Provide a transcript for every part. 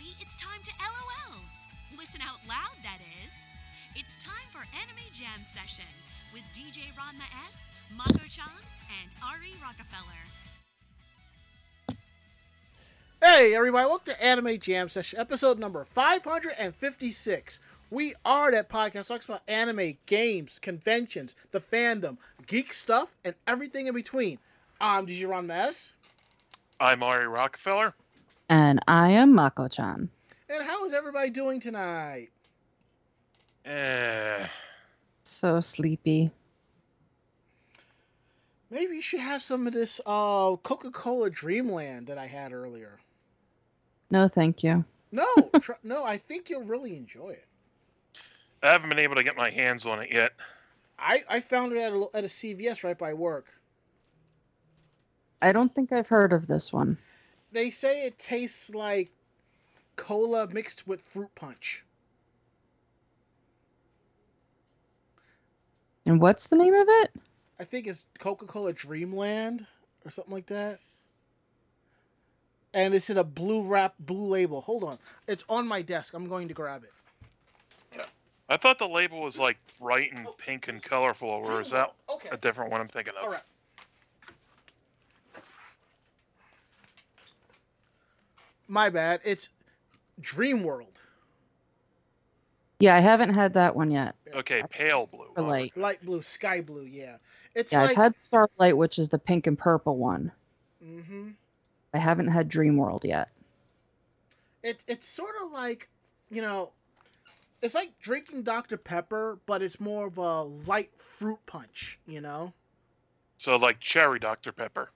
everybody. It's time to LOL. Listen out loud, that is. It's time for Anime Jam Session with DJ Ranma S, Mako chan, and Ari Rockefeller. Hey, everybody, welcome to Anime Jam Session, episode number 556. We are that podcast that talks about anime, games, conventions, the fandom, geek stuff, and everything in between. I'm DJ Ranma S. I'm Ari Rockefeller. And I am Mako chan. And how is everybody doing tonight? Eh, So sleepy. Maybe you should have some of this uh, Coca Cola Dreamland that I had earlier. No, thank you. No, tr- no, I think you'll really enjoy it. I haven't been able to get my hands on it yet. I, I found it at a, at a CVS right by work. I don't think I've heard of this one. They say it tastes like cola mixed with fruit punch. And what's the name of it? I think it's Coca Cola Dreamland or something like that. And it's in a blue wrap, blue label. Hold on. It's on my desk. I'm going to grab it. Yeah. I thought the label was like bright and pink and colorful, or is that Okay. a different one I'm thinking of? All right. My bad. It's Dream World. Yeah, I haven't had that one yet. Okay, pale blue. Starlight. Light blue, sky blue, yeah. It's Yeah, like I've had Starlight, which is the pink and purple one. hmm I haven't had Dream World yet. it, it's sort of like, you know, it's like drinking Dr. Pepper, but it's more of a light fruit punch, you know? So like cherry Dr Pepper.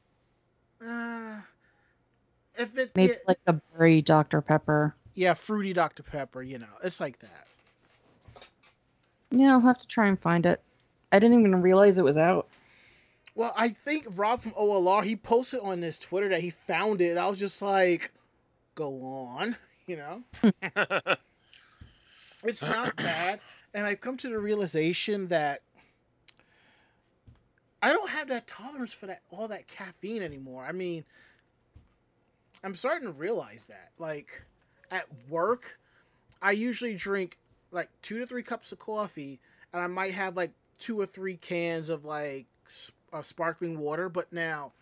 Uh, if it, Maybe yeah, like the berry Dr. Pepper. yeah, fruity Dr. Pepper, you know, it's like that. Yeah, I'll have to try and find it. I didn't even realize it was out. Well, I think Rob from OLR, he posted on his Twitter that he found it. I was just like, go on, you know? It's not bad. And I've come to the realization that I don't have that tolerance for that all that caffeine anymore. I mean, I'm starting to realize that. Like at work, I usually drink like two to three cups of coffee, and I might have like two or three cans of like uh, sparkling water. But now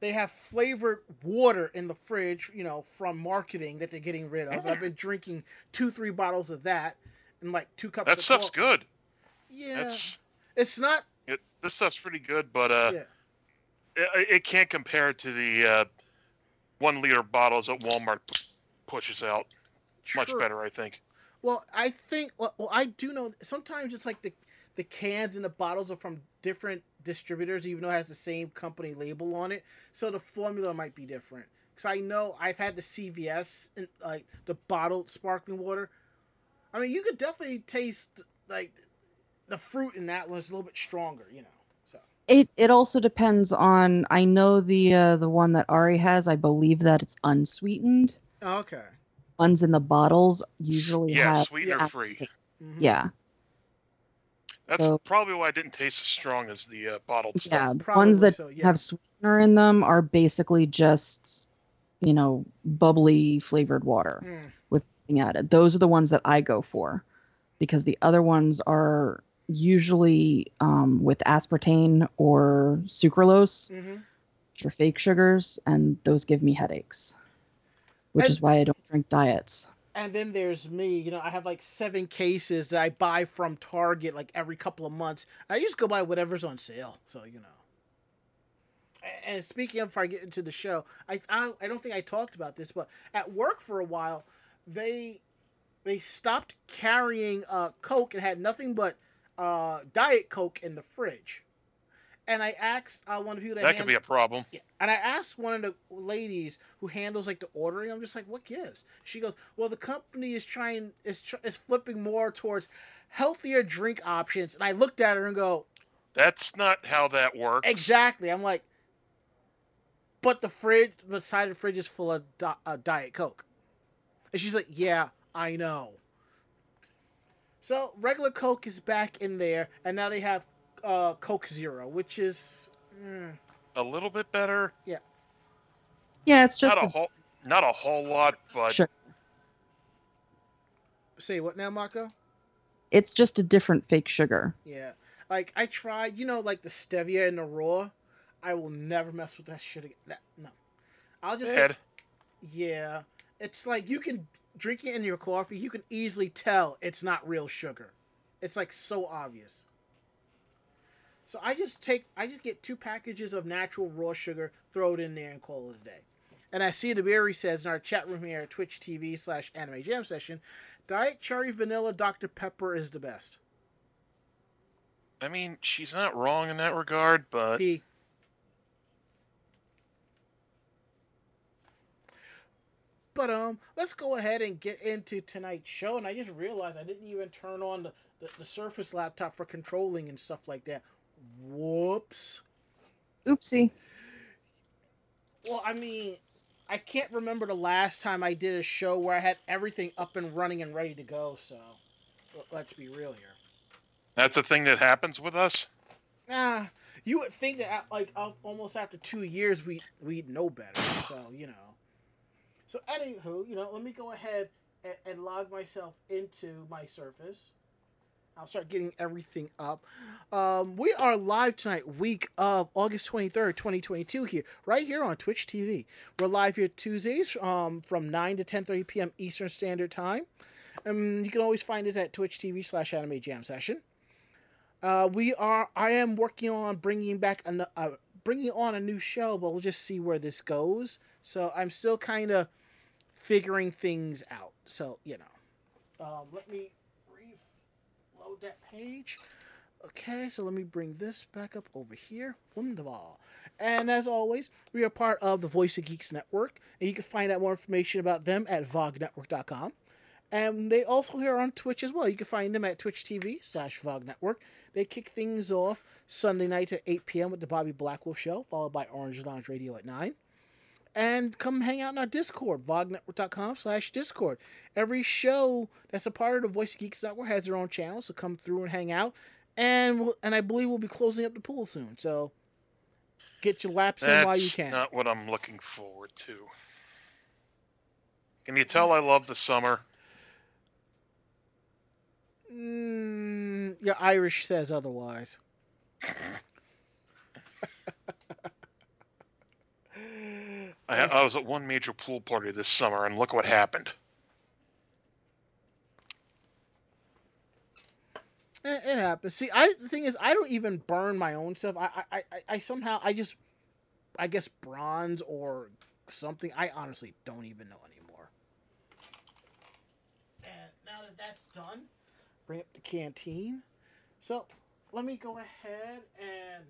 they have flavored water in the fridge, you know, from marketing that they're getting rid of. I've been drinking two, three bottles of that, and like two cups. that of stuff's coffee. good. Yeah, That's it's not. it, this stuff's pretty good, but uh, Yeah. it, it can't compare to the uh, one liter bottles that Walmart pushes out. Much better, I think. Well, I think. Well, well, I do know. Sometimes it's like the the cans and the bottles are from different distributors, even though it has the same company label on it. So the formula might be different. Because I know I've had the CVS and like the bottled sparkling water. I mean, you could definitely taste like the fruit in that was a little bit stronger, you know. So It it also depends on I know the uh, the one that Ari has, I believe that it's unsweetened. okay. Ones in the bottles usually Yeah, have sweetener yeah. free. Mhm. Yeah. That's So- probably why it didn't taste as strong as the uh, bottled Yeah, stuff. the Probably ones that so, yeah. have sweetener in them are basically just, you know, bubbly flavored water Mm. with something added. Those are the ones that I go for because the other ones are usually um, with aspartame or sucralose, Mhm. which are fake sugars, and those give me headaches, which And- is why I don't drink diets. And then there's me, you know, I have like seven cases that I buy from Target like every couple of months. I just go buy whatever's on sale, so you know. And speaking of, before I get into the show, I, I I don't think I talked about this, but at work for a while, they they stopped carrying uh, Coke and had nothing but uh, Diet Coke in the fridge. And I asked uh, one of people that, That could be a problem. yeah. And I asked one of the ladies who handles like the ordering. I'm just like, what gives? She goes, well, the company is trying is tr- is flipping more towards healthier drink options. And I looked at her and go, That's not how that works. exactly. I'm like, but the fridge, the side of the fridge is full of di- uh, diet coke. And she's like, yeah, I know. So regular coke is back in there, and now they have uh, Coke Zero, which is. mm, A little bit better. Yeah, Yeah, it's just not a a whole, not a whole lot, but Sure. Say what now, Mako? It's just a different fake sugar. Yeah. Like I tried, you know, like the stevia and the raw. I will never mess with that shit again. That, no. I'll just Ed, yeah. It's like you can drink it in your coffee. You can easily tell it's not real sugar. It's like so obvious. So I just take, I just get two packages of natural raw sugar, throw it in there, and call it a day. And I see the Berry says in our chat room here at Twitch TV slash Anime Jam Session, Diet Cherry Vanilla Dr Pepper is the best. I mean, she's not wrong in that regard, but. But um, let's go ahead and get into tonight's show. And I just realized I didn't even turn on the, the, the Surface laptop for controlling and stuff like that. Whoops. Oopsie. Well, I mean, I can't remember the last time I did a show where I had everything up and running and ready to go. So let's be real here. that's a thing that happens with us. Ah, you would think that like almost after two years we we'd know better. So you know. So anywho, you know, let me go ahead and, and log myself into my Surface. I'll start getting everything up. Um, we are live tonight, week of August 23rd, 2022 here, right here on Twitch TV. We're live here Tuesdays um, from 9 to 10.30 p.m. Eastern Standard Time. Um, you can always find us at Twitch TV slash Anime Jam Session. Uh, we are. I am working on bringing back an, uh, bringing on a new show, but we'll just see where this goes. So I'm still kind of figuring things out. So you know, um, let me reload that page. Okay, so let me bring this back up over here. Wonderful. And as always, we are part of the Voice of Geeks Network, and you can find out more information about them at vognetwork.com. And they also here on Twitch as well. You can find them at Twitch TV slash Vog Network. They kick things off Sunday nights at 8 p.m. with the Bobby Blackwolf Show, followed by Orange Lounge Radio at 9. And come hang out in our Discord, vognetwork.com slash Discord. Every show that's a part of the Voice of Geeks Network has their own channel, so come through and hang out. And we'll, and I believe we'll be closing up the pool soon, so get your laps in while you can. not what I'm looking forward to. Can you tell I love the summer? Mm, your Irish says otherwise. I, I was at one major pool party this summer, and look what happened. It, it happens. See, I the thing is, I don't even burn my own stuff. I, I, I, I somehow, I just, I guess bronze or something. I honestly don't even know anymore. And now that that's done, bring up the canteen. So let me go ahead and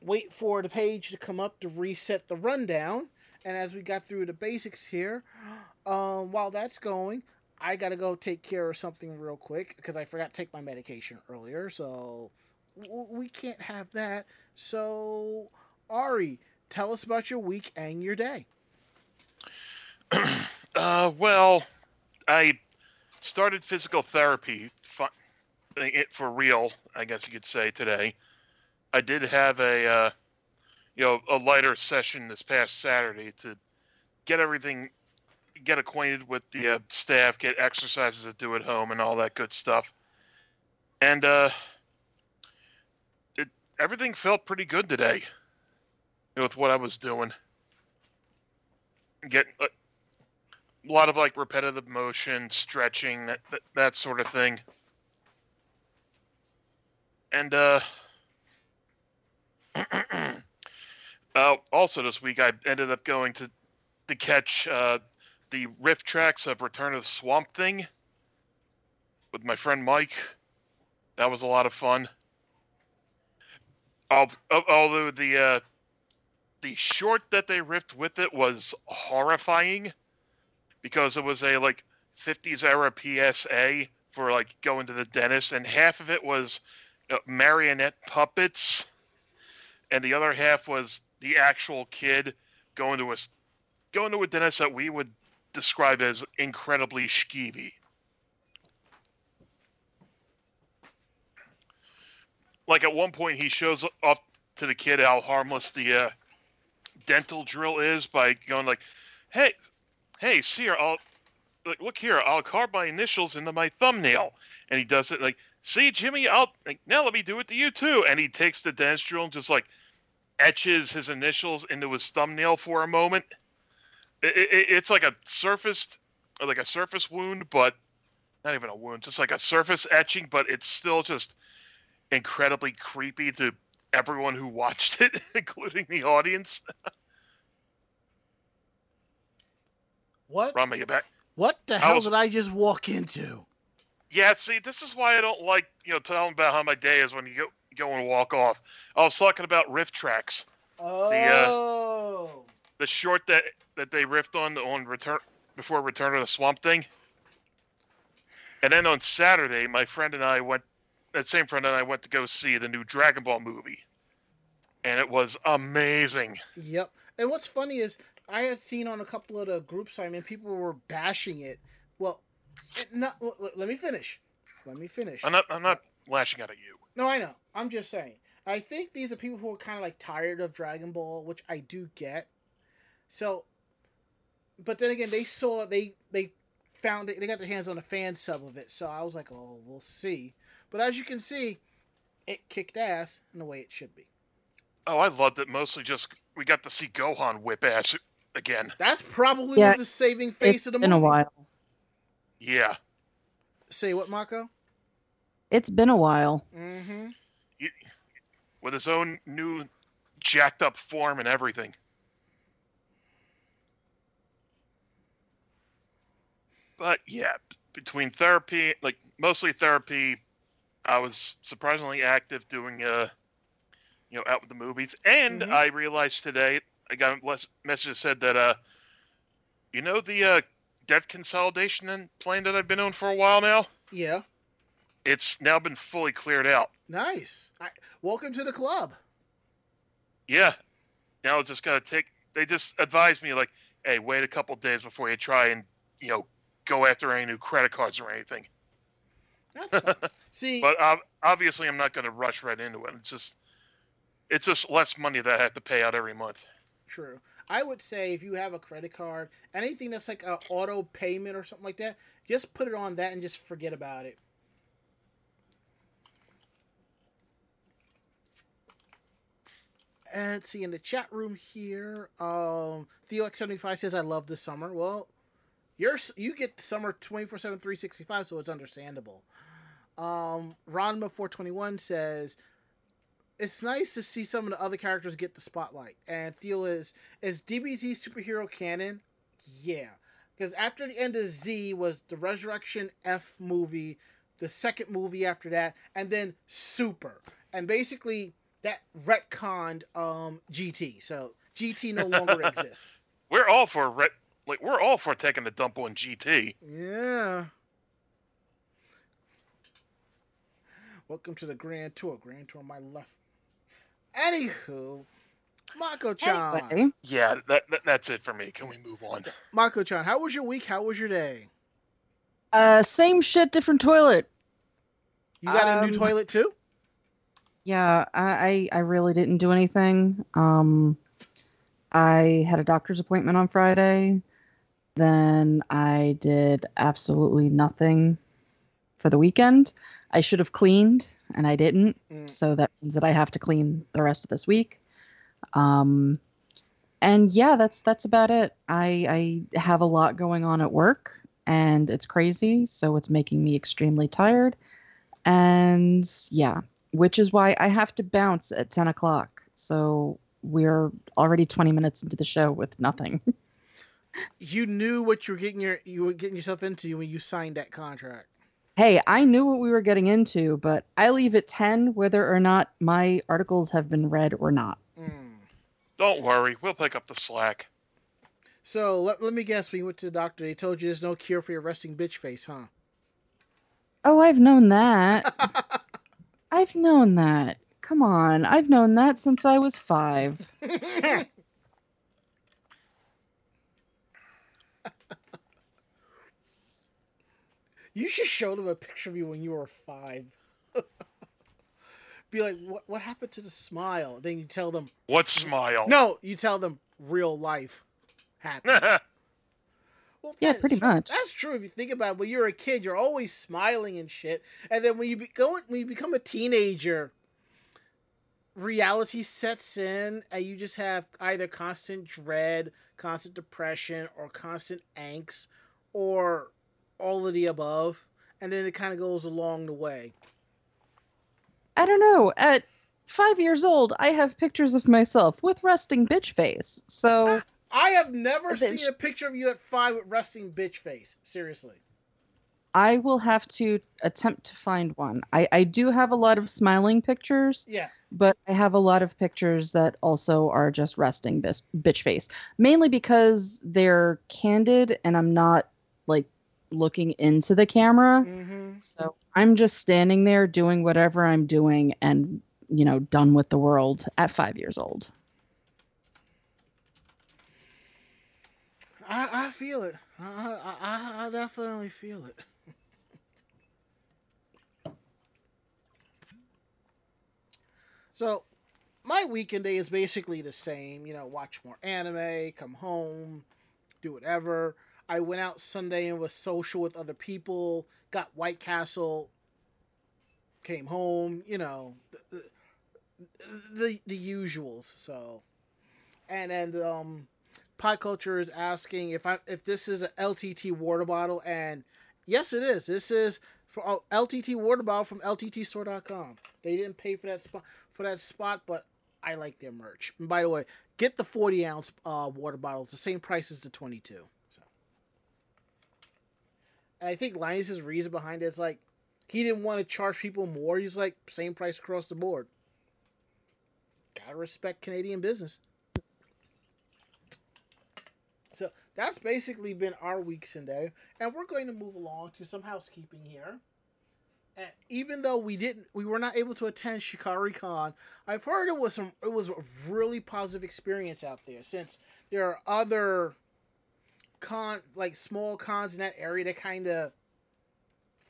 wait for the page to come up to reset the rundown. And as we got through the basics here, um, while that's going, I gotta go take care of something real quick because I forgot to take my medication earlier. So we can't have that. So Ari, tell us about your week and your day. Uh, well, I started physical therapy, for real, I guess you could say today. I did have a, uh, you know, a lighter session this past Saturday to get everything, get acquainted with the uh, staff, get exercises to do at home, and all that good stuff. And uh, it everything felt pretty good today with what I was doing. Get uh, a lot of like repetitive motion, stretching, that that, that sort of thing. And uh, uh also this week I ended up going to to catch uh the RiffTrax of Return of Swamp Thing with my friend Mike. That was a lot of fun. Al- al- Although the uh, the short that they riffed with it was horrifying because it was a like 50s era PSA for like going to the dentist, and half of it was uh, marionette puppets, and the other half was the actual kid going to a going to a dentist that we would describe as incredibly skeevy. Like at one point, he shows off to the kid how harmless the uh, dental drill is by going like, "Hey, hey, see here, I'll like, look here, I'll carve my initials into my thumbnail, and he does it like, see, Jimmy, I'll like, now let me do it to you too, and he takes the dentist drill and just like etches his initials into his thumbnail for a moment. It, it, it's like a surfaced, like a surface wound, but not even a wound, just like a surface etching, but it's still just incredibly creepy to everyone who watched it, including the audience. What? Run you back. What the hell was- did I just walk into? Yeah, see, this is why I don't like you know telling about how my day is when you go go and walk off. I was talking about RiffTrax, uh, Oh. the short that that they riffed on on return before Return of the Swamp Thing. And then on Saturday, my friend and I went. That same friend and I went to go see the new Dragon Ball movie, and it was amazing. Yep. And what's funny is I had seen on a couple of the groups I mean people were bashing it. Well, it not l- l- let me finish. Let me finish. I'm not. I'm not lashing out at you. No, I know. I'm just saying. I think these are people who are kind of like tired of Dragon Ball, which I do get. So, but then again, they saw they they found they, they got their hands on a fan sub of it. So I was like, oh, we'll see. But as you can see, it kicked ass in the way it should be. Oh, I loved it. Mostly just we got to see Gohan whip ass again. That's probably Yeah, the saving face It's of the been movie. a while. Yeah. Say what, Mako? It's been a while. Mm-hmm. With his own new jacked up form and everything. But yeah, between therapy, like mostly therapy, I was surprisingly active doing uh you know out with the movies and Mhm. I realized today I got a message that said that uh you know the uh debt consolidation plan that I've been on for a while now Yeah. It's now been fully cleared out Nice. I, welcome to the club. Yeah. Now it's just gotta take. They just advised me like, hey, wait a couple days before you try and you know go after any new credit cards or anything. That's. See, But uh, obviously, I'm not gonna rush right into it. It's just, it's just less money that I have to pay out every month. True. I would say if you have a credit card, anything that's like a auto payment or something like that, just put it on that and just forget about it. And let's see in the chat room here, um, TheoX75 says, "I love the summer." Well, you're you get summer 24/7 365, so it's understandable. Um, Ronma421 says, it's nice to see some of the other characters get the spotlight. And Theo is is DBZ superhero canon? Yeah, because after the end of Z was the Resurrection F movie, the second movie after that, and then Super, and basically that retconned um GT. So GT no longer exists. We're all for ret- like we're all for taking the dump on GT. Yeah. Welcome to the Grand Tour. Grand Tour on my left. Anywho, Mako Chan. Anyway, Yeah, that, that that's it for me. Can we move on? Mako Chan, how was your week? How was your day? uh, same shit, different toilet. You got a new Um, toilet too? Yeah, I, I really didn't do anything. Um, I had a doctor's appointment on Friday. Then I did absolutely nothing for the weekend. I should have cleaned, and I didn't. Mm. So that means that I have to clean the rest of this week. Um, and yeah, that's that's about it. I I have a lot going on at work, and it's crazy. So it's making me extremely tired. And yeah, which is why I have to bounce at 10 o'clock. So we're already 20 minutes into the show with nothing. You knew what you were getting your you were getting yourself into when you signed that contract. hey, I knew what we were getting into, but I leave at 10 whether or not my articles have been read or not. Mm. Don't worry, we'll pick up the slack. So let, let me guess. When you went to the doctor, they told you there's no cure for your resting bitch face, huh? Oh, I've known that. I've known that. Come on. I've known that since I was five. you should show them a picture of you when you were five. Be like, what what happened to the smile? Then you tell them, What smile? no, you tell them real life happened. Well, Yeah, pretty much. That's true. If you think about it, when you're a kid, you're always smiling and shit, and then when you be going, when you become a teenager, reality sets in, and you just have either constant dread, constant depression, or constant angst, or all of the above, and then it kind of goes along the way. I don't know. At five years old, I have pictures of myself with resting bitch face. So ah. I have never seen a picture of you at five with resting bitch face. Seriously. I will have to attempt to find one. I, I do have a lot of smiling pictures, Yeah. but I have a lot of pictures that also are just resting bis- bitch face. Mainly because they're candid and I'm not like looking into the camera. Mm-hmm. So I'm just standing there doing whatever I'm doing and, you know, done with the world at five years old. I, I feel it. I, I, I, definitely feel it. so, my weekend day is basically the same. You know, watch more anime, come home, do whatever. I went out Sunday and was social with other people, got White Castle, came home, you know, the, the, the usuals. So, and then, um, Pod Culture is asking if I if this is a LTT water bottle, and yes, it is. This is for oh, LTT water bottle from LTTstore.com. They didn't pay for that spot for that spot, but I like their merch. And by the way, get the forty ounce uh, water bottles, the same price as the twenty two. So, and I think Linus's reason behind it is like he didn't want to charge people more. He's like same price across the board. Gotta respect Canadian business. So that's basically been our week Sunday, and we're going to move along to some housekeeping here. And even though we didn't, we were not able to attend Shikari Con. I've heard it was some, it was a really positive experience out there. Since there are other con, like small cons in that area that kind of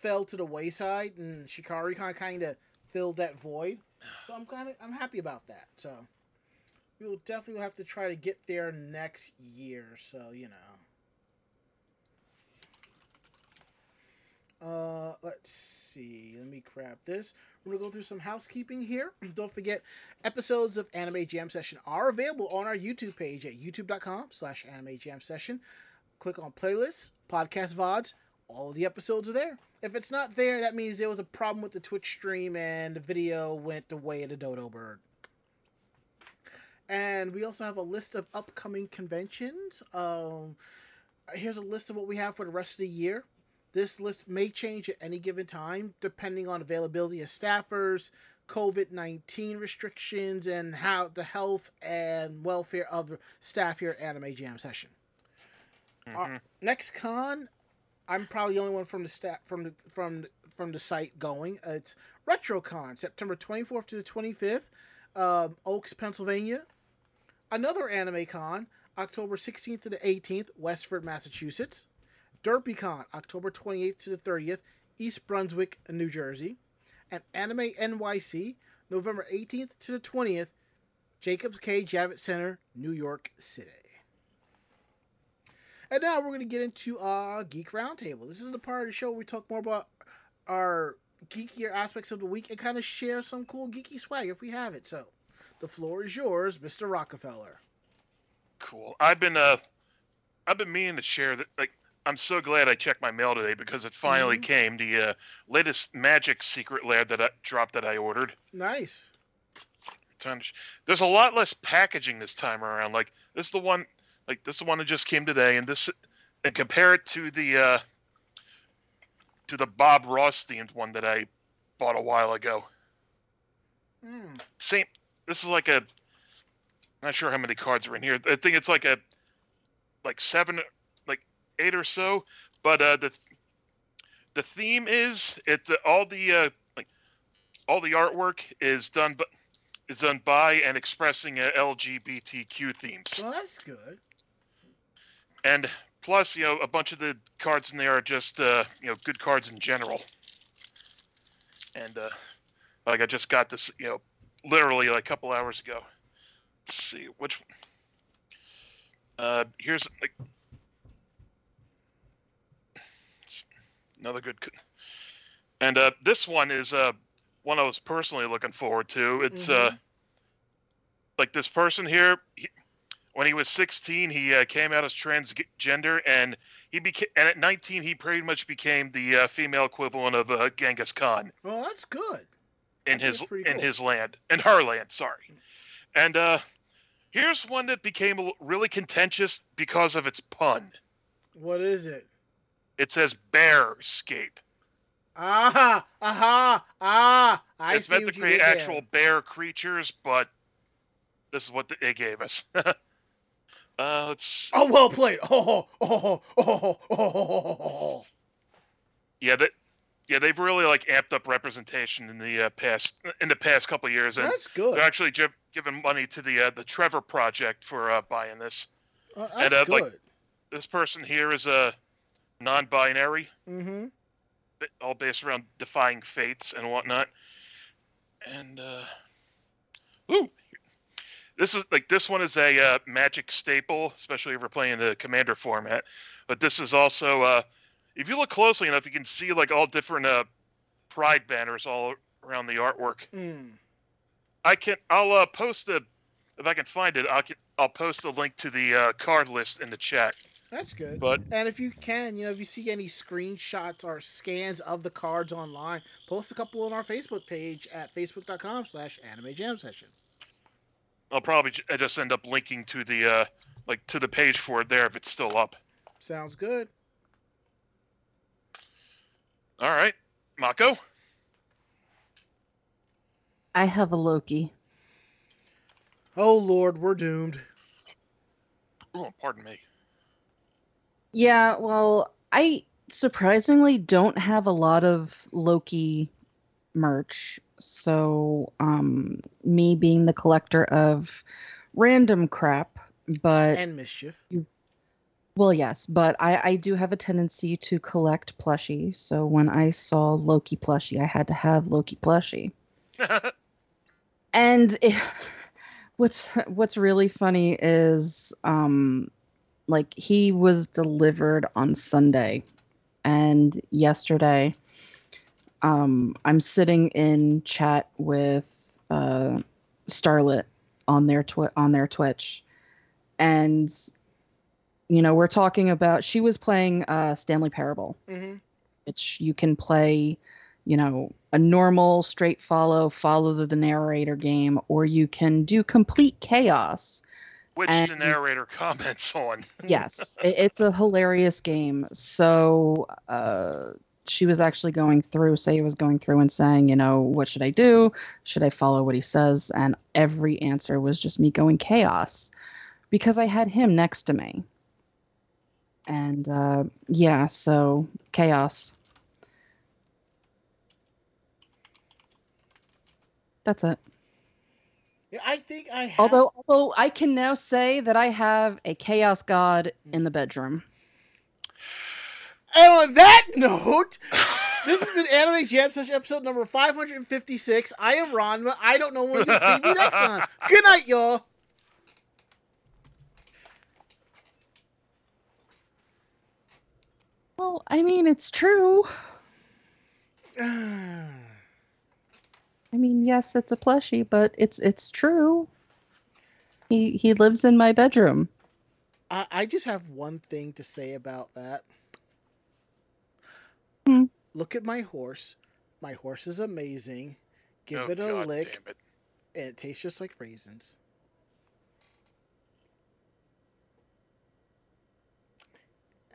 fell to the wayside, and Shikari Con kind of filled that void. So I'm kind of, I'm happy about that. So we will definitely have to try to get there next year. So you know. Uh, let's see. Let me grab this. We're gonna go through some housekeeping here. Don't forget, episodes of Anime Jam Session are available on our YouTube page at youtube.com/slash Anime Jam Session. Click on playlists, podcast vods. All the episodes are there. If it's not there, that means there was a problem with the Twitch stream and the video went the way of the dodo bird. And we also have a list of upcoming conventions. Um, here's a list of what we have for the rest of the year. This list may change at any given time, depending on availability of staffers, COVID 19 restrictions, and how the health and welfare of the staff here at Anime Jam Session. Mhm. Next con, I'm probably the only one from the stat from the from the, from the site going. Uh, it's RetroCon, September 24th to the 25th, um, Oaks, Pennsylvania. Another Anime Con, October 16th to the 18th, Westford, Massachusetts. DerpyCon, October 28th to the 30th, East Brunswick, New Jersey. And Anime NYC, November 18th to the 20th, Jacobs K. Javits Center, New York City. And now we're going to get into uh, Geek Roundtable. This is the part of the show where we talk more about our geekier aspects of the week and kind of share some cool geeky swag if we have it. So, the floor is yours, Mr. Rockefeller. Cool. I've been uh, I've been meaning to share that. Like, I'm so glad I checked my mail today because it finally Mhm. came. The uh, latest Magic Secret Lair that I dropped that I ordered. Nice. Time to sh- There's a lot less packaging this time around. Like this is the one, like this is the one that just came today, and this, and compare it to the uh, to the Bob Ross themed one that I bought a while ago. Mm. Same. This is like a. Not sure how many cards are in here. I think it's like a, like seven, like eight or so. But uh, the the theme is it the, all the uh, like all the artwork is done but is done by and expressing uh, LGBTQ themes. Well, that's good. And plus, you know, a bunch of the cards in there are just uh, you know good cards in general. And uh, like I just got this, you know, literally like a couple hours ago. Let's see which. Uh, here's like. another good. And uh, this one is uh, one I was personally looking forward to. It's uh, Mhm. like this person here. He, when he was 16, he uh, came out as transgender, and he became. And at 19, he pretty much became the uh, female equivalent of uh, Genghis Khan Well, that's good. In his that's in cool. his land, in her land. Sorry. And uh, here's one that became really contentious because of its pun. What is it? It says bearscape. Ah, aha, ah! I it's see meant to create did there. actual bear creatures, but this is what they gave us. uh, let's Oh, well played. Oh, oh, oh, oh, oh, oh, oh, oh. yeah, that yeah, they've really like amped up representation in the uh, past in the past couple years, and That's good. they're actually gi- giving money to the uh, the Trevor Project for uh, buying this. Uh, and, that's uh, like- good. This person here is a non-binary, mm-hmm. all based around defying fates and whatnot. And uh, ooh, this is like this one is a uh, magic staple, especially if we're playing the commander format. But this is also, uh, if you look closely enough, you can see like all different uh, pride banners all around the artwork. Mm. I can, I'll uh, post the, if I can find it, I'll I'll post a link to the uh, card list in the chat. That's good. But And if you can, you know, if you see any screenshots or scans of the cards online, post a couple on our Facebook page at facebook.com slash anime jam session. I'll probably j- just end up linking to the uh, like to the page for it there if it's still up. Sounds good. All right, Mako. I have a Loki. Oh Lord, we're doomed. Oh, pardon me. Yeah, well, I surprisingly don't have a lot of Loki merch. So, um, me being the collector of random crap, but And mischief. Well, yes, but I, I do have a tendency to collect plushie. So when I saw Loki plushie, I had to have Loki plushie. and it, what's what's really funny is um like he was delivered on Sunday and yesterday um I'm sitting in chat with uh Starlet on their twi- on their Twitch and you know we're talking about she was playing uh Stanley Parable Mm-hmm. which you can play, you know, a normal straight follow, follow the, the narrator game, or you can do complete chaos. Which the narrator comments on. Yes, it, it's a hilarious game. So uh, she was actually going through, say, was going through and saying, you know, what should I do? Should I follow what he says? And every answer was just me going chaos because I had him next to me. And uh, yeah, so chaos. That's it. Yeah, I think I have. Although, although I can now say that I have a chaos god in the bedroom. And on that note, this has been Anime Jam Session episode number 556. I am Ranma. I don't know when to see you next time. Good night, y'all. Well, I mean, it's true. I I mean, yes, it's a plushie, but it's it's true. He he lives in my bedroom. I I just have one thing to say about that. Hmm. Look at my horse. My horse is amazing. Give Oh, it a God lick, it. and it tastes just like raisins.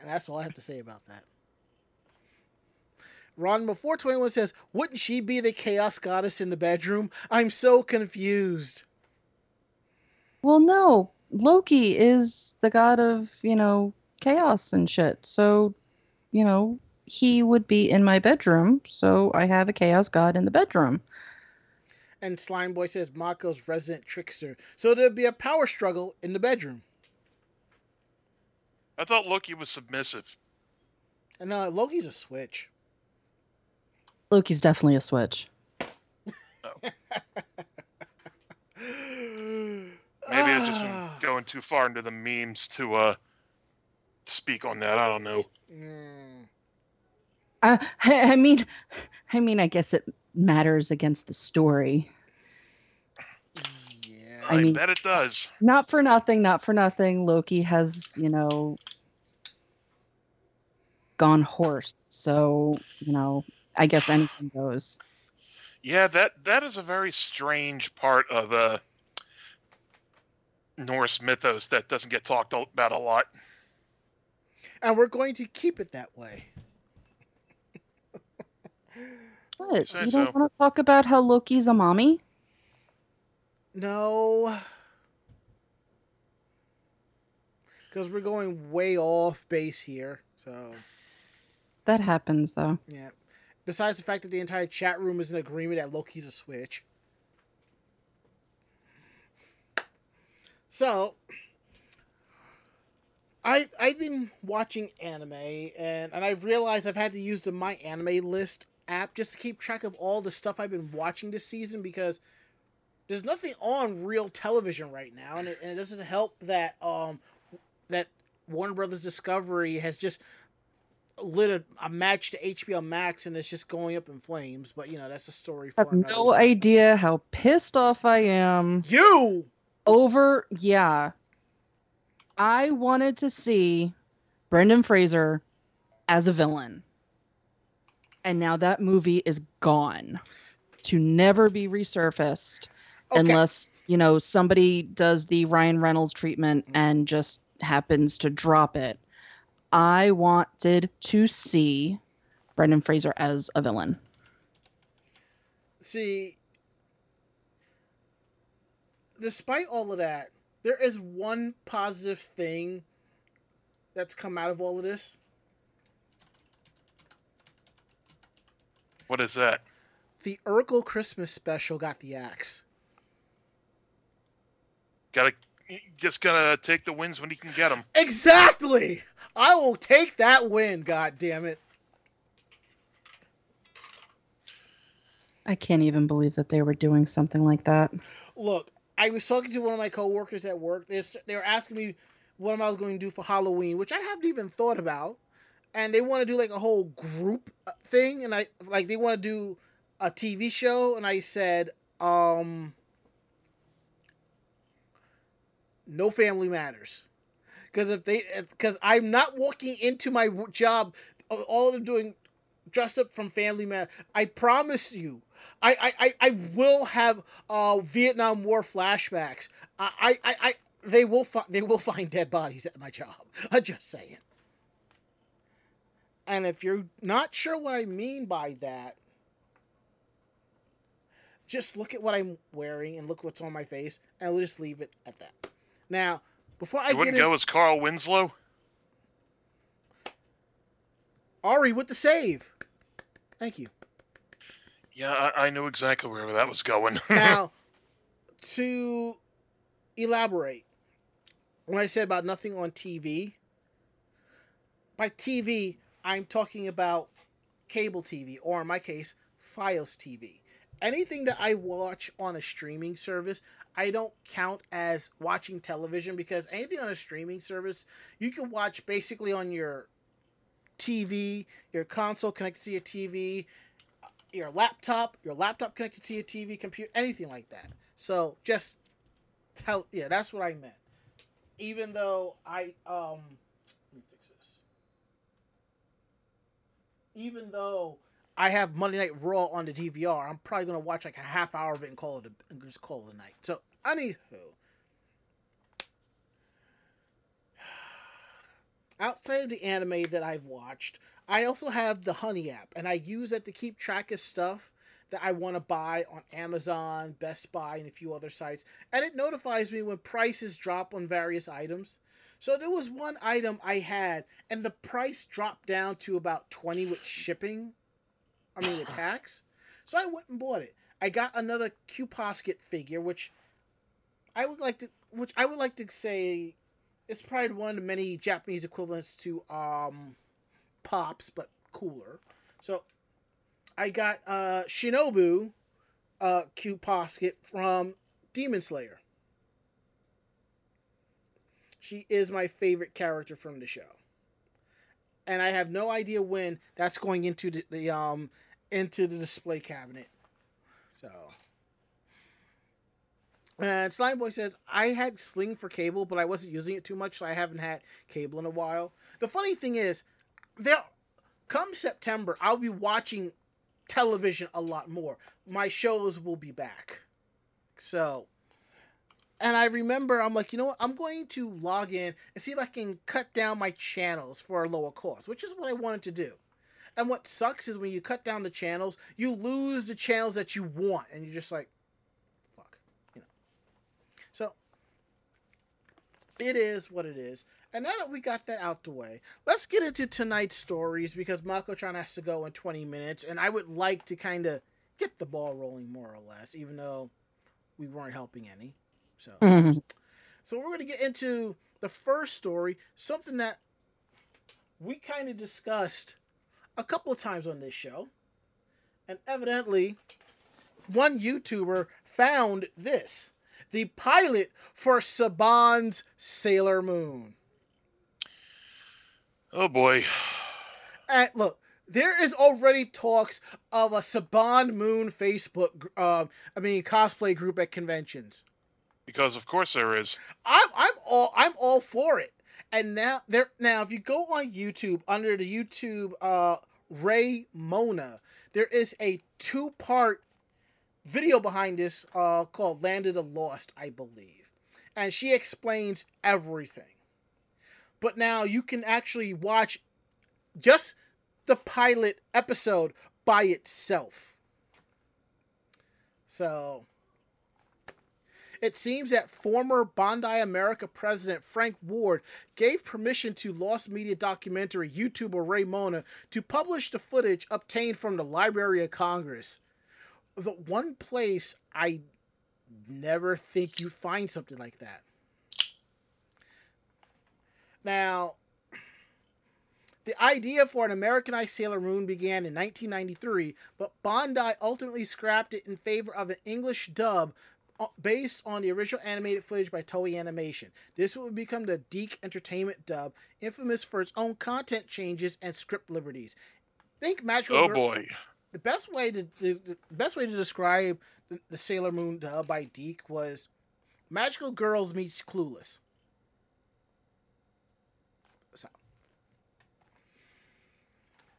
And that's all I have to say about that. Ron before 21 says, Wouldn't she be the chaos goddess in the bedroom? I'm so confused. Well, no, Loki is the god of you know chaos and shit. So, you know, he would be in my bedroom. So I have a chaos god in the bedroom. And Slime Boy says, Mako's resident trickster. So there'd be a power struggle in the bedroom. I thought Loki was submissive. And uh, Loki's a switch. Loki's definitely a switch. Maybe it's just Ah. been going too far into the memes to uh speak on that. I don't know. Mm. Uh, I, I mean, I mean, I guess it matters against the story. Yeah. I, I mean- bet it does. Not for nothing, not for nothing. Loki has, you know, gone horse. So, you know, I guess anything goes. Yeah, that that is a very strange part of uh, Norse mythos that doesn't get talked about a lot. And we're going to keep it that way. What? Say You don't so. want to talk about how Loki's a mommy? No. Because we're going way off base here. So, That happens, though. yeah. Besides the fact that the entire chat room is in agreement that Loki's a switch. So, I I've been watching anime and and I've realized I've had to use the My Anime List app just to keep track of all the stuff I've been watching this season because there's nothing on real television right now and it, and it doesn't help that um that Warner Brothers Discovery has just lit a, a match to HBO Max and it's just going up in flames but you know that's a story I have no time. idea how pissed off I am you over. Yeah. I wanted to see Brendan Fraser as a villain. And now that movie is gone to never be resurfaced okay unless, you know, somebody does the Ryan Reynolds treatment mm-hmm. and just happens to drop it. I wanted to see Brendan Fraser as a villain. see despite all of that there is one positive thing that's come out of all of this What is that? the Urkel Christmas special got the axe Gotta you just gonna take the wins when you can get them. exactly I will take that win god damn it I can't even believe that they were doing something like that. look, I was talking to one of my coworkers at work. They, they were asking me what am I was going to do for Halloween, which I haven't even thought about. And they want to do like a whole group uh, thing, and I like they want to do a TV show, and I said, um, no family matters, because if they, because I'm not walking into my job, all of them doing dressed up from Family Man. I promise you, I I, I, will have uh Vietnam War flashbacks. I I, I, they will fi- they will find dead bodies at my job. I'm just saying. And if you're not sure what I mean by that, just look at what I'm wearing and look what's on my face, and we'll just leave it at that. Now, before I You wouldn't in, go as Carl Winslow? Ari with the save. Thank you. Yeah, I, I knew exactly where that was going. now, to elaborate, when I said about nothing on TV, by TV, I'm talking about cable TV, or in my case, Fios TV. Anything that I watch on a streaming service, I don't count as watching television because anything on a streaming service, you can watch basically on your TV, your console connected to your TV, your laptop, your laptop connected to your TV, computer, anything like that. So just tell, yeah, that's what I meant. Even though I, um, let me fix this. Even though I have Monday Night Raw on the DVR, I'm probably gonna watch like a half hour of it and call it a, and just call it a night. So, anywho, outside of the anime that I've watched, I also have the Honey app, and I use it to keep track of stuff that I want to buy on Amazon, Best Buy, and a few other sites. And it notifies me when prices drop on various items. So there was one item I had, and the price dropped down to about 20 with shipping. I mean, with tax. So I went and bought it. I got another Q Posket figure, which I would like to, which I would like to say, it's probably one of many Japanese equivalents to um, Pops, but cooler. So I got uh, Shinobu uh, Q Posket from Demon Slayer. She is my favorite character from the show. And I have no idea when that's going into the, the um into the display cabinet. So. And Slime Boy says, I had Sling for cable, but I wasn't using it too much, so I haven't had cable in a while. The funny thing is, there come September, I'll be watching television a lot more. My shows will be back. So, and I remember I'm like, you know what? I'm going to log in and see if I can cut down my channels for a lower cost, which is what I wanted to do. And what sucks is when you cut down the channels, you lose the channels that you want, and you're just like, fuck, you know. So it is what it is. And now that we got that out the way, let's get into tonight's stories because Mako-chan has to go in 20 minutes, and I would like to kind of get the ball rolling more or less, even though we weren't helping any. So, Mhm. so we're going to get into the first story, something that we kind of discussed a couple of times on this show, and evidently, one YouTuber found this: the pilot for Saban's Sailor Moon. Oh boy. And look, there is already talks of a Saban Moon Facebook, uh, I mean cosplay group at conventions. Because of course there is. I'm I'm all I'm all for it. And now there now if you go on YouTube under the YouTube uh Ray Mona, there is a two part video behind this uh called Land of the Lost, I believe. And she explains everything. But now you can actually watch just the pilot episode by itself. So it seems that former Bandai America president Frank Ward gave permission to Lost Media documentary YouTuber Ray Mona to publish the footage obtained from the Library of Congress. The one place I never think you find something like that. Now, the idea for an Americanized Sailor Moon began in 1993, but Bondi ultimately scrapped it in favor of an English dub based on the original animated footage by Toei Animation. This would become the DiC Entertainment dub, infamous for its own content changes and script liberties. Think Magical Oh Girl- boy. the best way to the, the best way to describe the, the Sailor Moon dub by DiC was Magical Girls meets Clueless. So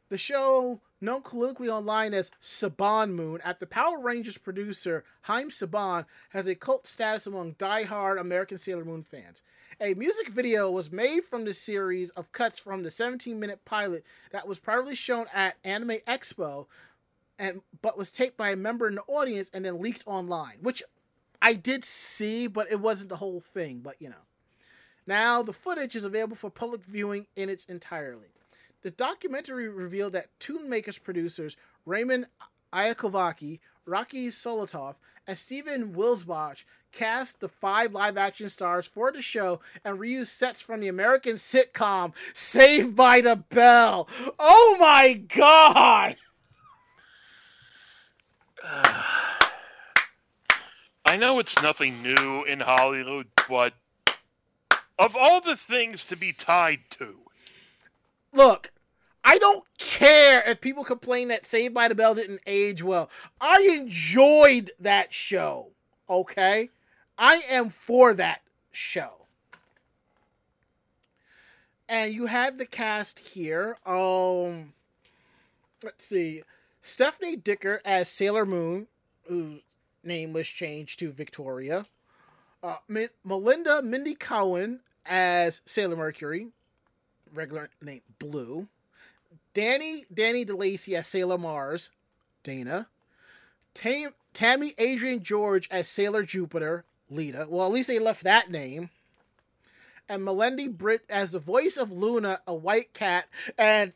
the show, known colloquially online as Saban Moon, after Power Rangers producer Haim Saban has a cult status among die-hard American Sailor Moon fans. A music video was made from the series of cuts from the 17-minute pilot that was privately shown at Anime Expo, and but was taped by a member in the audience and then leaked online, which I did see, but it wasn't the whole thing. But you know, now the footage is available for public viewing in its entirety. The documentary revealed that Toon Makers producers Raymond Iakovaki, Rocky Solotov, and Steven Wilsbach cast the five live action stars for the show and reused sets from the American sitcom Saved by the Bell. Oh my god! I know it's nothing new in Hollywood, but of all the things to be tied to, Look, I don't care if people complain that Saved by the Bell didn't age well. I enjoyed that show. Okay? I am for that show. And you had the cast here. Um let's see. Stephanie Dicker as Sailor Moon, whose name was changed to Victoria. Uh, Melinda Mindy Cowan as Sailor Mercury, regular name Blue. Danny Danny DeLacy as Sailor Mars, Dana. Tam, Tammy Adrian George as Sailor Jupiter, Lita. Well, at least they left that name. And Melendy Britt as the voice of Luna, a white cat, and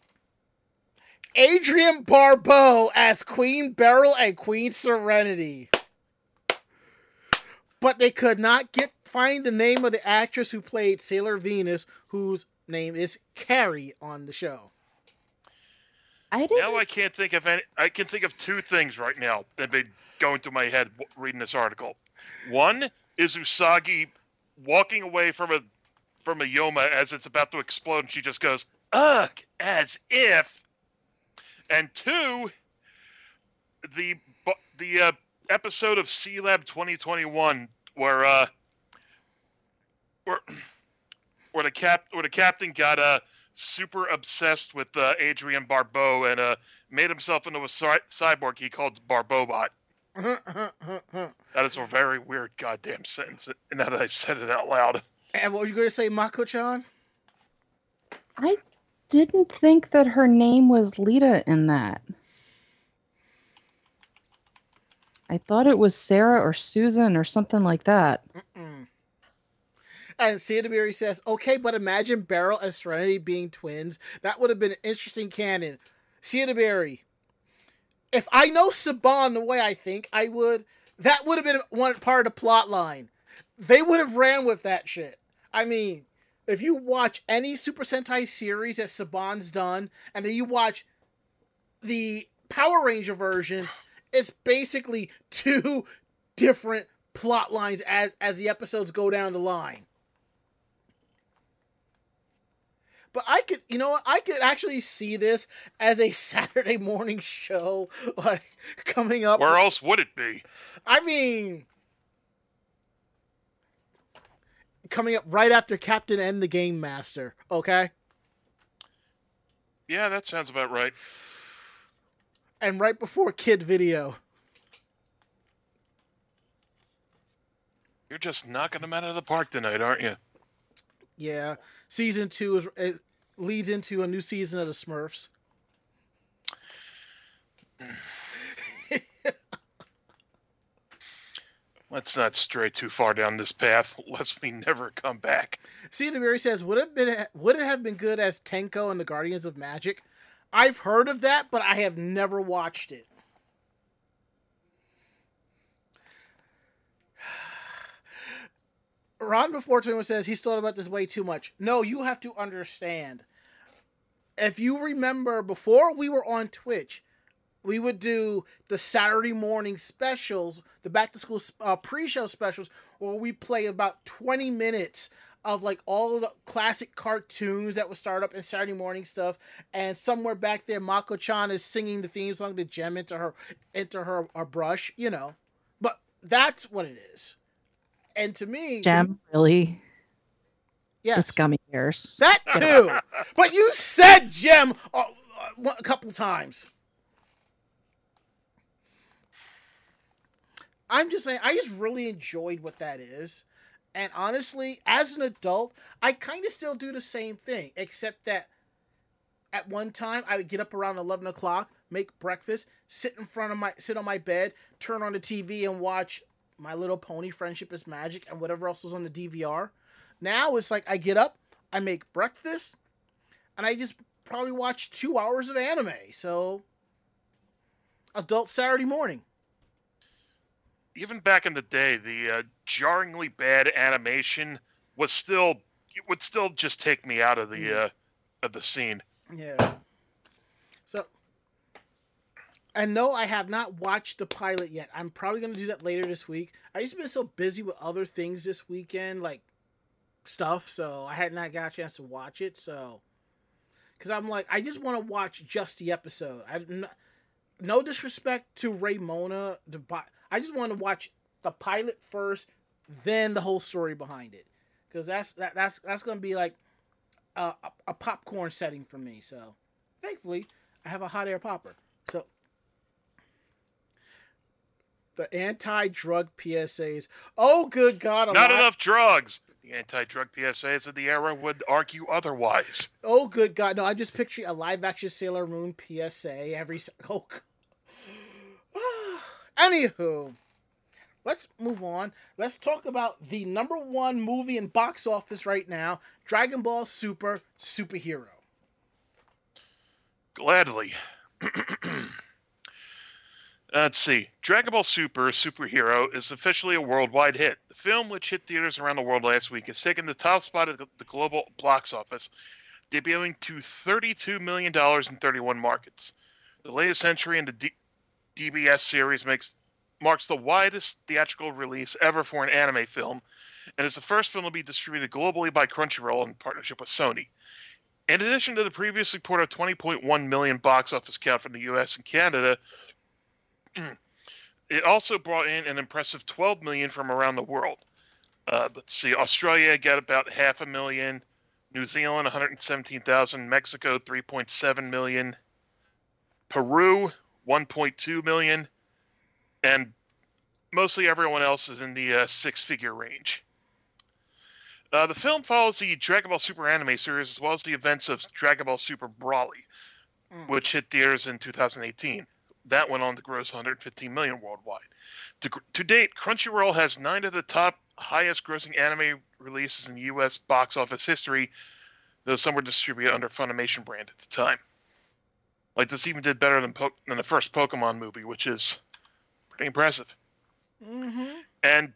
Adrienne Barbeau as Queen Beryl and Queen Serenity. But they could not get find the name of the actress who played Sailor Venus, whose name is Carrie on the show. I didn't. now I can't think of any. I can think of two things right now that have been going through my head reading this article. One is Usagi walking away from a from a Yoma as it's about to explode, and she just goes, ugh, as if. And two, the the uh, episode of Sealab 2021 where uh where where the cap where the captain got uh super obsessed with uh, Adrienne Barbeau and uh made himself into a cy- cyborg he called Barbobot. That is a very weird goddamn sentence. And now that I said it out loud. and what were you going to say, Mako-chan? I didn't think that her name was Lita in that. I thought it was Sarah or Susan or something like that. Mm-mm. And Sandaberry says, okay, but imagine Beryl and Serenity being twins. That would have been an interesting canon. Sandaberry, if I know Saban the way I think I would, that would have been one part of the plot line. They would have ran with that shit. I mean, if you watch any Super Sentai series that Saban's done, and then you watch the Power Ranger version, it's basically two different plot lines as as the episodes go down the line. But I could, you know? I could actually see this as a Saturday morning show, like coming up. Where else would it be? I mean, coming up right after Captain N: The Game Master. Okay, Yeah, that sounds about right. and right before Kid Video. You're just knocking them out of the park tonight, aren't you? Yeah, season two is leads into a new season of the Smurfs. Let's not stray too far down this path, lest we never come back. See, Mary says, would it been would it have been good as Tenko and the Guardians of Magic? I've heard of that, but I have never watched it. Ron before one says he's thought about this way too much. No, you have to understand. If you remember, before we were on Twitch, we would do the Saturday morning specials, the back to school uh, pre-show specials, where we play about 20 minutes of like all the classic cartoons that would start up in Saturday morning stuff. And somewhere back there, Mako Chan is singing the theme song to Jem into her into her, her brush, you know. But that's what it is. And to me, Jem, really? yes, It's gummy bears. that too. but you said Jem a, a couple times. I'm just saying, I just really enjoyed what that is. And honestly, as an adult, I kind of still do the same thing, except that at one time I would get up around 11 o'clock, make breakfast, sit in front of my, sit on my bed, turn on the TV and watch My Little Pony, Friendship is Magic, and whatever else was on the DVR. Now it's like I get up, I make breakfast, and I just probably watch two hours of anime. So, adult Saturday morning. Even back in the day, the uh, jarringly bad animation was still it would still just take me out of the uh, of the scene. Yeah. And no, I have not watched the pilot yet. I'm probably going to do that later this week. I just been so busy with other things this weekend, like stuff, so I had not got a chance to watch it. So, because I'm like, I just want to watch just the episode. I no, no disrespect to Raymona, the I just want to watch the pilot first, then the whole story behind it, because that's that, that's that's going to be like a, a popcorn setting for me. So, thankfully, I have a hot air popper. So, the anti-drug PSAs. Oh, good God! a Not enough drugs. The anti-drug PSAs of the era would argue otherwise. Oh, good God! No, I'm just picturing a live-action Sailor Moon PSA every. Oh. Anywho, let's move on. Let's talk about the number one movie in box office right now: Dragon Ball Super Superhero. Gladly. Uh, let's see. Dragon Ball Super Superhero is officially a worldwide hit. The film, which hit theaters around the world last week, has taken the top spot at the global box office, debuting to $32 million in 31 markets. The latest entry in the D- DBS series makes marks the widest theatrical release ever for an anime film, and is the first film to be distributed globally by Crunchyroll in partnership with Sony. In addition to the previous previously reported 20.1 million box office count from the U.S. and Canada, it also brought in an impressive 12 million from around the world. Uh, let's see, Australia got about half a million, New Zealand 117,000, Mexico 3.7 million, Peru 1.2 million, and mostly everyone else is in the uh, six-figure range. Uh, the film follows the Dragon Ball Super anime series as well as the events of Dragon Ball Super Broly, Mm. which hit theaters in 2018. That went on to gross 115 million worldwide. To, to date, Crunchyroll has nine of the top highest grossing anime releases in U.S. box office history, though some were distributed under Funimation brand at the time. Like this even did better than, po- than the first Pokemon movie, which is pretty impressive. Mm-hmm. And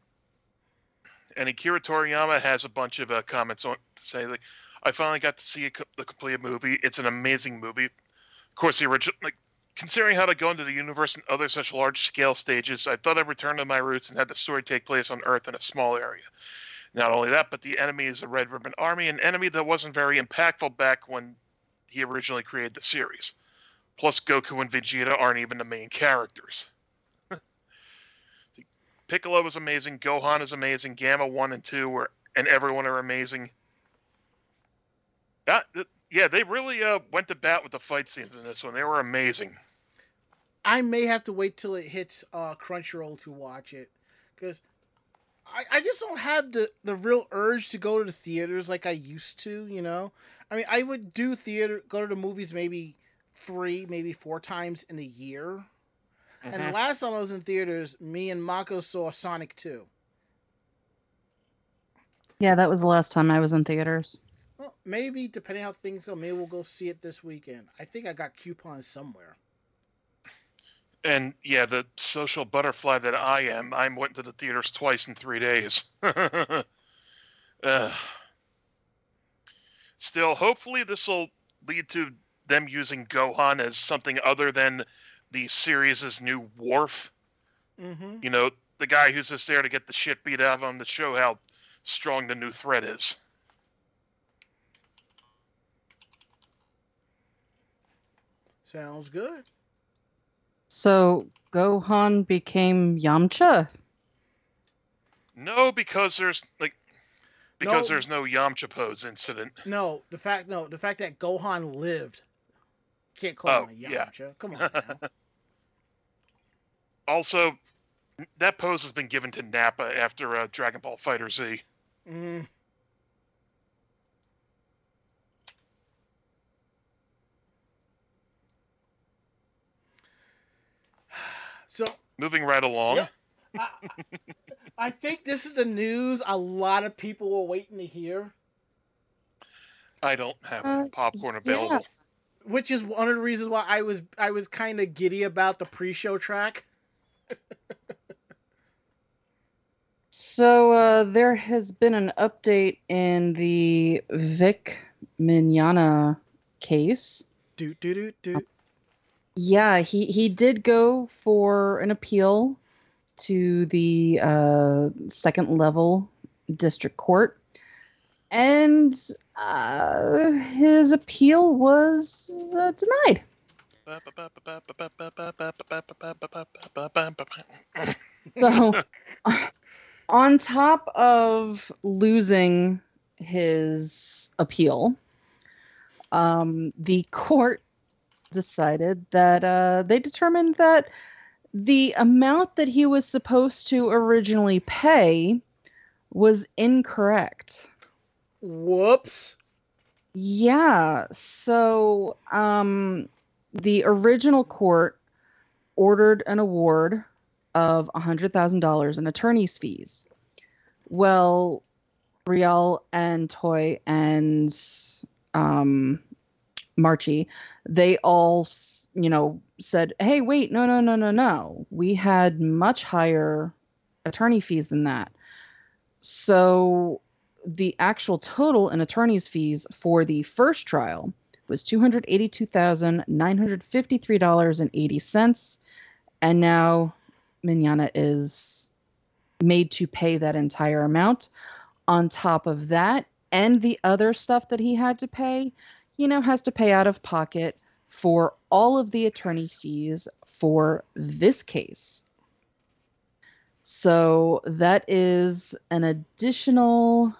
and Akira Toriyama has a bunch of uh, comments on to say like, I finally got to see a, the complete movie. It's an amazing movie. Of course, the original like considering how to go into the universe and other such large scale stages, I thought I'd return to my roots and had the story take place on Earth in a small area. Not only that, but the enemy is a Red Ribbon Army, an enemy that wasn't very impactful back when he originally created the series. Plus, Goku and Vegeta aren't even the main characters. Piccolo is amazing. Gohan is amazing. Gamma one and two were, and everyone are amazing. That- yeah, they really uh, went to bat with the fight scenes in this one. They were amazing. I may have to wait till it hits uh, Crunchyroll to watch it because I, I just don't have the, the real urge to go to the theaters like I used to. You know, I mean, I would do theater, go to the movies maybe three, maybe four times in a year. And the last time I was in theaters, me and Mako saw Sonic Two. Yeah, that was the last time I was in theaters. Well, maybe depending how things go, maybe we'll go see it this weekend. I think I got coupons somewhere. And yeah, the social butterfly that I am, I went to the theaters twice in three days. uh, still, hopefully, this will lead to them using Gohan as something other than the series' new Worf. Mm-hmm. You know, the guy who's just there to get the shit beat out of him to show how strong the new threat is. Sounds good. So Gohan became Yamcha. No, because there's like because No. there's no Yamcha pose incident. No, the fact no, the fact that Gohan lived. Can't call Oh, him a yeah. Yamcha. Come on now. Also, that pose has been given to Nappa after uh, Dragon Ball Fighter Z. mm. So Moving right along. Yep. I, I think this is the news a lot of people were waiting to hear, I don't have Uh, popcorn yeah. available. which is one of the reasons why I was I was kind of giddy about the pre-show track. So uh, there has been an update in the Vic Mignogna case. Do do do do. Yeah, he he did go for an appeal to the uh, second level district court, and uh, his appeal was uh, denied. So, on top of losing his appeal, um, the court decided that uh, they determined that the amount that he was supposed to originally pay was incorrect. Whoops. Yeah. So um, the original court ordered an award of $100,000 in attorney's fees. Well, Rial and Toye and um, Marchi, they all, you know, said, hey, wait, no, no, no, no, no. We had much higher attorney fees than that. So the actual total in attorney's fees for the first trial was $282,953.80. And now Mignogna is made to pay that entire amount. On top of that, and the other stuff that he had to pay, he know, has to pay out of pocket for all of the attorney fees for this case. So that is an additional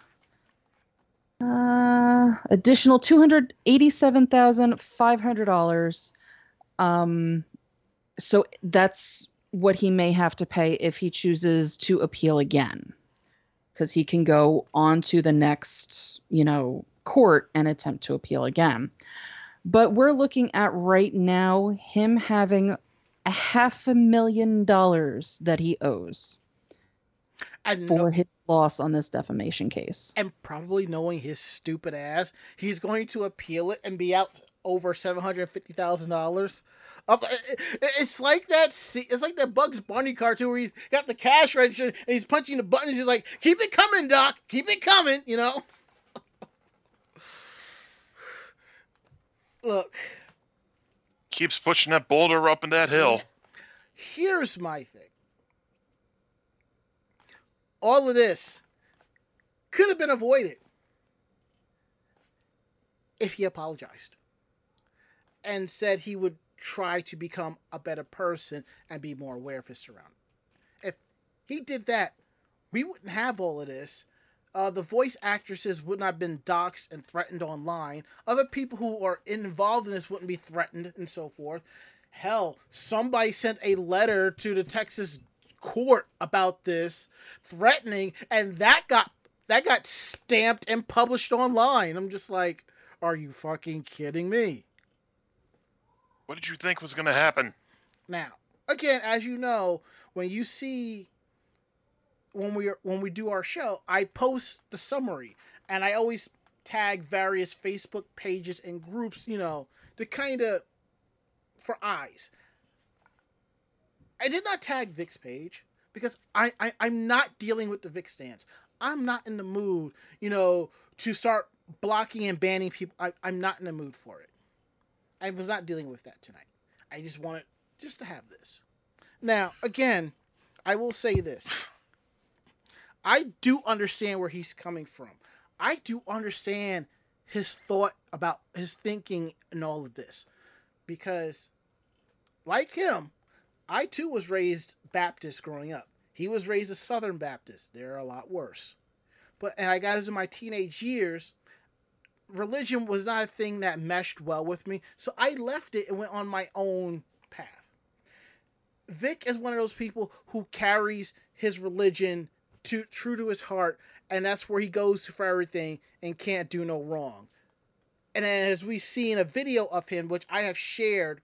uh, additional two hundred eighty-seven thousand five hundred dollars. Um, so that's what he may have to pay if he chooses to appeal again, because he can go on to the next, you know, court and attempt to appeal again. But we're looking at right now him having a half a million dollars that he owes And for no- his loss on this defamation case. and probably knowing his stupid ass, he's going to appeal it and be out over seven hundred fifty thousand dollars. It's like that. It's like that Bugs Bunny cartoon where he's got the cash register and he's punching the buttons. He's like, "Keep it coming, Doc. Keep it coming." You know. Look, Keeps pushing that boulder up in that hill. here's my thing. All of this could have been avoided if he apologized and said he would try to become a better person and be more aware of his surroundings. If he did that, we wouldn't have all of this. Uh, the voice actresses would not have been doxxed and threatened online. Other people who are involved in this wouldn't be threatened and so forth. Hell, somebody sent a letter to the Texas court about this, threatening, and that got that got stamped and published online. I'm just like, are you fucking kidding me? What did you think was going to happen? Now, again, as you know, when you see when we are, when we do our show, I post the summary and I always tag various Facebook pages and groups, you know, to kind of for eyes. I did not tag Vic's page because I, I I'm not dealing with the Vic stance. I'm not in the mood, you know, to start blocking and banning people. I, I'm not in the mood for it. I was not dealing with that tonight. I just wanted just to have this. Now, again, I will say this. I do understand where he's coming from. I do understand his thought about his thinking and all of this. Because like him, I too was raised Baptist growing up. He was raised a Southern Baptist. They're a lot worse. But and I got into my teenage years, religion was not a thing that meshed well with me. So I left it and went on my own path. Vic is one of those people who carries his religion to true to his heart, and that's where he goes for everything and can't do no wrong. And as we see in a video of him, which I have shared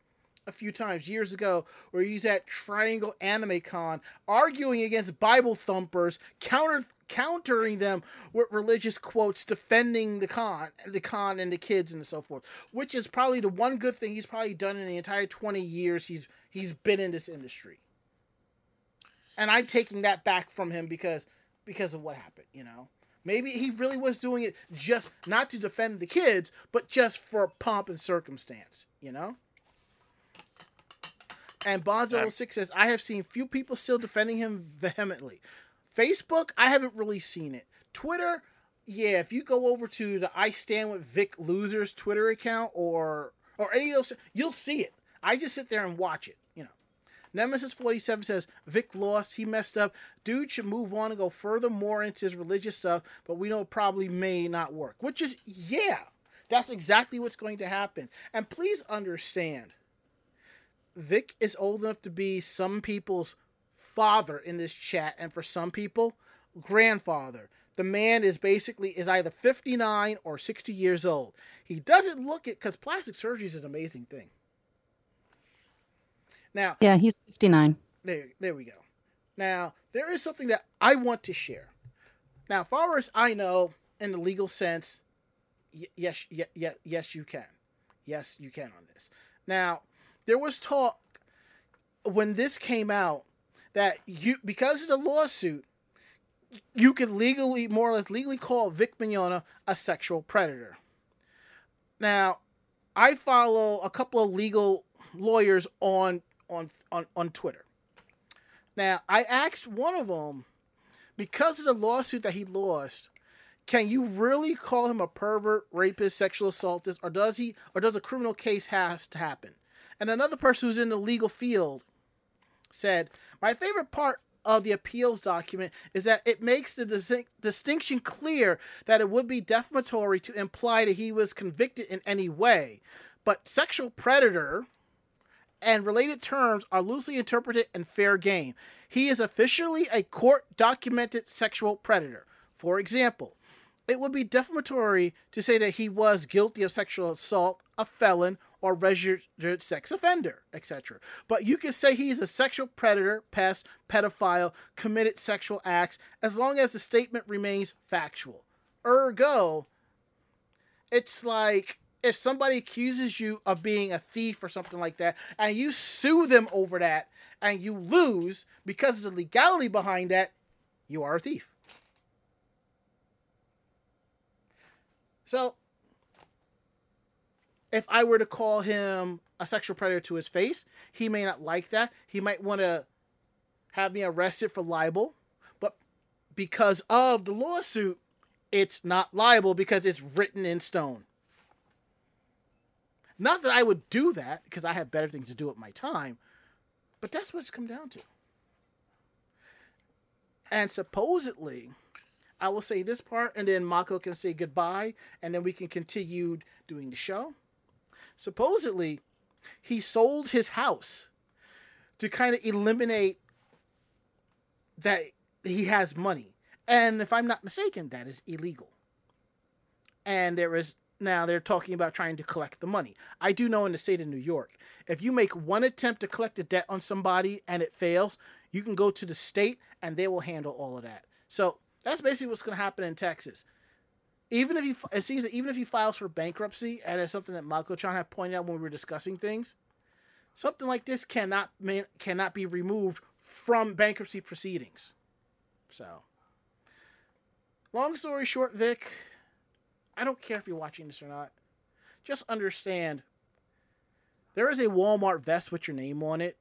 a few times years ago, where he's at Triangle Anime Con arguing against Bible thumpers, counter countering them with religious quotes, defending the con, the con and the kids and so forth. Which is probably the one good thing he's probably done in the entire twenty years he's he's been in this industry. And I'm taking that back from him because because of what happened, you know. Maybe he really was doing it just not to defend the kids, but just for pomp and circumstance, you know? And Bonzo 06 says, I have seen few people still defending him vehemently. Facebook, I haven't really seen it. Twitter, yeah, if you go over to the I Stand with Vic Losers Twitter account or or any of those, you'll see it. I just sit there and watch it. Nemesis 47 says, Vic lost, he messed up. Dude should move on and go further more into his religious stuff, but we know probably may not work. Which is, yeah, that's exactly what's going to happen. And please understand, Vic is old enough to be some people's father in this chat, and for some people, grandfather. The man is basically is either 59 or 60 years old. He doesn't look it because plastic surgery is an amazing thing. Now, Yeah, he's 59. there, there we go. Now, there is something that I want to share. Now, as far as I know, in the legal sense, y- yes, y- y- yes, you can. Yes, you can on this. Now, there was talk when this came out that you, because of the lawsuit, you could legally, more or less legally call Vic Mignogna a sexual predator. Now, I follow a couple of legal lawyers on on on, on Twitter. Now, I asked one of them because of the lawsuit that he lost, can you really call him a pervert, rapist, sexual assaultist, or does he, or does a criminal case has to happen? And another person who's in the legal field said, "My favorite part of the appeals document is that it makes the dis- distinction clear that it would be defamatory to imply that he was convicted in any way, but sexual predator." And related terms are loosely interpreted and fair game. He is officially a court documented sexual predator. For example, it would be defamatory to say that he was guilty of sexual assault, a felon, or registered sex offender, etc. But you can say he's a sexual predator, pest, pedophile, committed sexual acts, as long as the statement remains factual. Ergo, it's like if somebody accuses you of being a thief or something like that, and you sue them over that, and you lose because of the legality behind that, you are a thief. So, if I were to call him a sexual predator to his face, he may not like that. He might want to have me arrested for libel, but because of the lawsuit, it's not liable because it's written in stone. Not that I would do that because I have better things to do with my time, but that's what it's come down to. And supposedly, I will say this part, and then Mako can say goodbye, and then we can continue doing the show. Supposedly, he sold his house to kind of eliminate that he has money. And if I'm not mistaken, that is illegal. And there is now they're talking about trying to collect the money. I do know in the state of New York, if you make one attempt to collect a debt on somebody and it fails, you can go to the state and they will handle all of that. So that's basically what's going to happen in Texas. Even if he, it seems that even if he files for bankruptcy, and it's something that Mako Chan had pointed out when we were discussing things, something like this cannot cannot be removed from bankruptcy proceedings. So, long story short, Vic, I don't care if you're watching this or not. Just understand there is a Walmart vest with your name on it.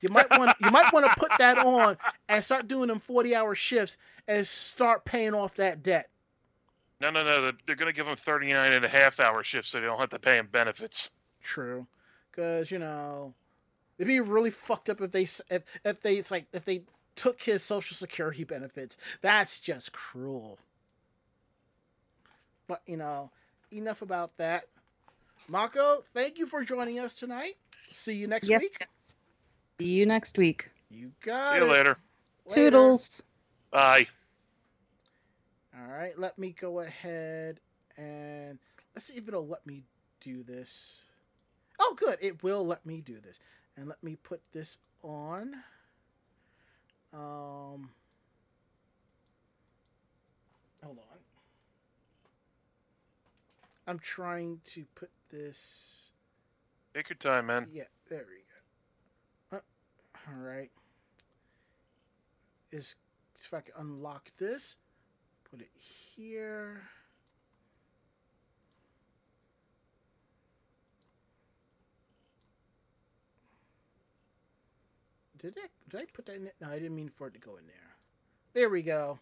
You might want you might want to put that on and start doing them 40 hour shifts and start paying off that debt. No, no, no. They're going to give them 39 and a half hour shifts so they don't have to pay him benefits. True. Because, you know, it'd be really fucked up if they, if, if they, it's like, if they took his social security benefits. That's just cruel. But, you know, enough about that. Mako, thank you for joining us tonight. See you next Yes. week. See you next week. You got See it. you later. Later. Toodles. Bye. All right, let me go ahead and let's see if it'll let me do this. Oh, good. It will let me do this. And let me put this on. Um Hold on. I'm trying to put this Take your time, man. yeah, there we go. Uh, all right. Is if I can unlock this, put it here. Did I did I put that in? It? No, I didn't mean for it to go in there. There we go.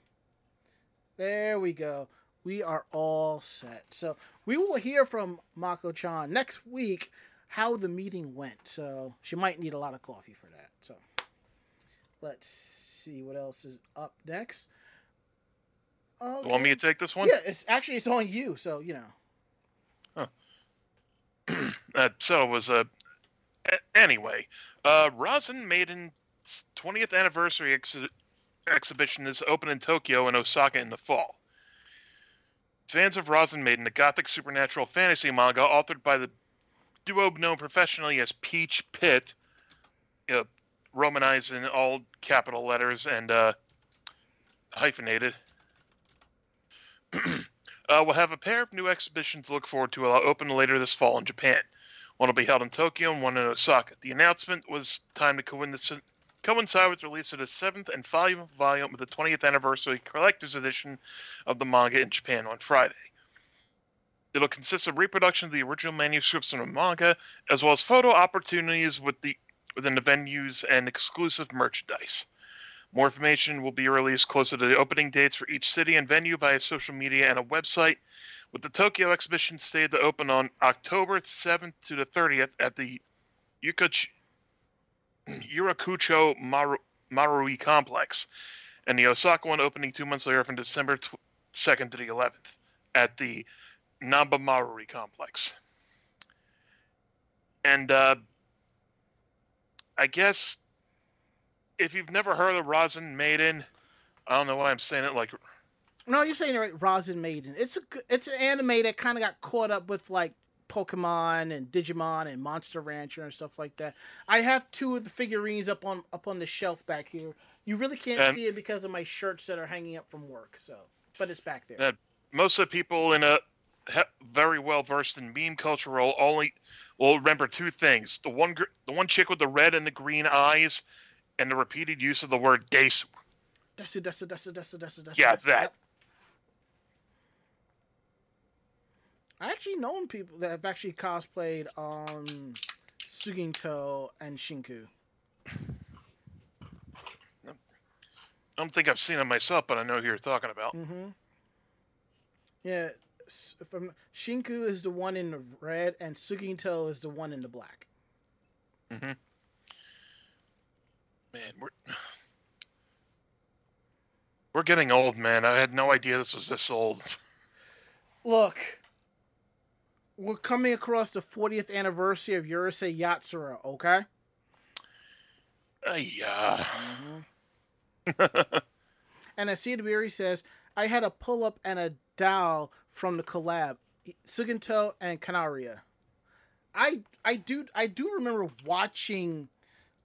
There we go. We are all set. So we will hear from Mako Chan next week how the meeting went. So she might need a lot of coffee for that. So let's see what else is up next. Okay. You want me to take this one? Yeah, it's actually it's on you. So you know. Uh, so it was a. a- anyway, uh, Rozen Maiden's 20th anniversary exhi- exhibition is open in Tokyo and Osaka in the fall. Fans of Rozen Maiden, the gothic supernatural fantasy manga authored by the duo known professionally as Peach Pit, you know, romanized in all capital letters and uh, hyphenated. uh, we'll have a pair of new exhibitions to look forward to uh, open later this fall in Japan. One will be held in Tokyo and one in Osaka. The announcement was timed to coincide coincide with the release of the seventh and final volume of the 20th anniversary collector's edition of the manga in Japan on Friday. It'll consist of reproduction of the original manuscripts from the manga, as well as photo opportunities with the within the venues and exclusive merchandise. More information will be released closer to the opening dates for each city and venue via social media and a website. With the Tokyo exhibition slated to open on October 7th to the 30th at the Yukuch- Yurakucho Maru- Marui complex, and the Osaka one opening two months later from December tw- 2nd to the 11th at the Namba Marui complex. And uh, I guess if you've never heard of Rozen Maiden, I don't know why I'm saying it like No, you're saying it right. Rozen Maiden. It's a it's an anime that kind of got caught up with like Pokemon and Digimon and Monster Rancher and stuff like that. I have two of the figurines up on up on the shelf back here. You really can't And- see it because of my shirts that are hanging up from work. So, but it's back there. Uh, most of the people in a he- very well versed in meme culture will only will remember two things: the one gr- the one chick with the red and the green eyes, and the repeated use of the word "desu." Desu, desu, desu, desu, desu, desu. Yeah, that. I actually known people that have actually cosplayed um Suigintou and Shinku. I don't think I've seen them myself, but I know who you're talking about. Mm-hmm. Yeah, from Shinku is the one in the red, and Suigintou is the one in the black. Mm-hmm. Man, we're we're getting old, man. I had no idea this was this old. Look, we're coming across the 40th anniversary of Urusei Yatsura. Okay. Uh, yeah. And as Sidabiri says, I had a pull up and a doll from the collab, Suigintou and Canaria. I I do I do remember watching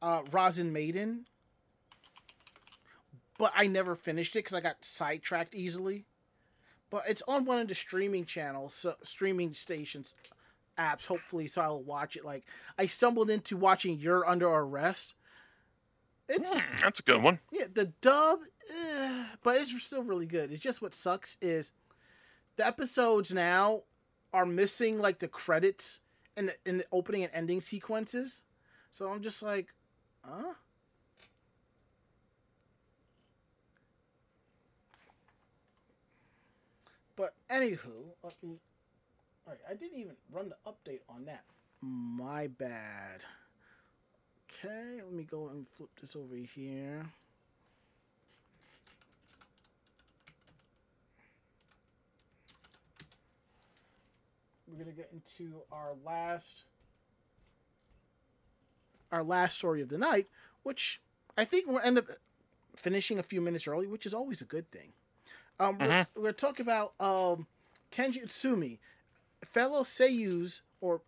uh, Rozen Maiden, but I never finished it because I got sidetracked easily. But it's on one of the streaming channels, so, streaming stations, apps. Hopefully, so I'll watch it. Like I stumbled into watching You're Under Arrest. It's Hmm, that's a good one. yeah, the dub, eh, but it's still really good. It's just what sucks is the episodes now are missing like the credits in the, in the opening and ending sequences. So I'm just like, huh? But anywho, me. All right, I didn't even run the update on that. My bad. Okay, let me go and flip this over here. We're gonna get into our last our last story of the night, which I think we'll end up finishing a few minutes early, which is always a good thing. Um, we're, Mhm. we're gonna talk about um, Kenji Utsumi, fellow seiyus or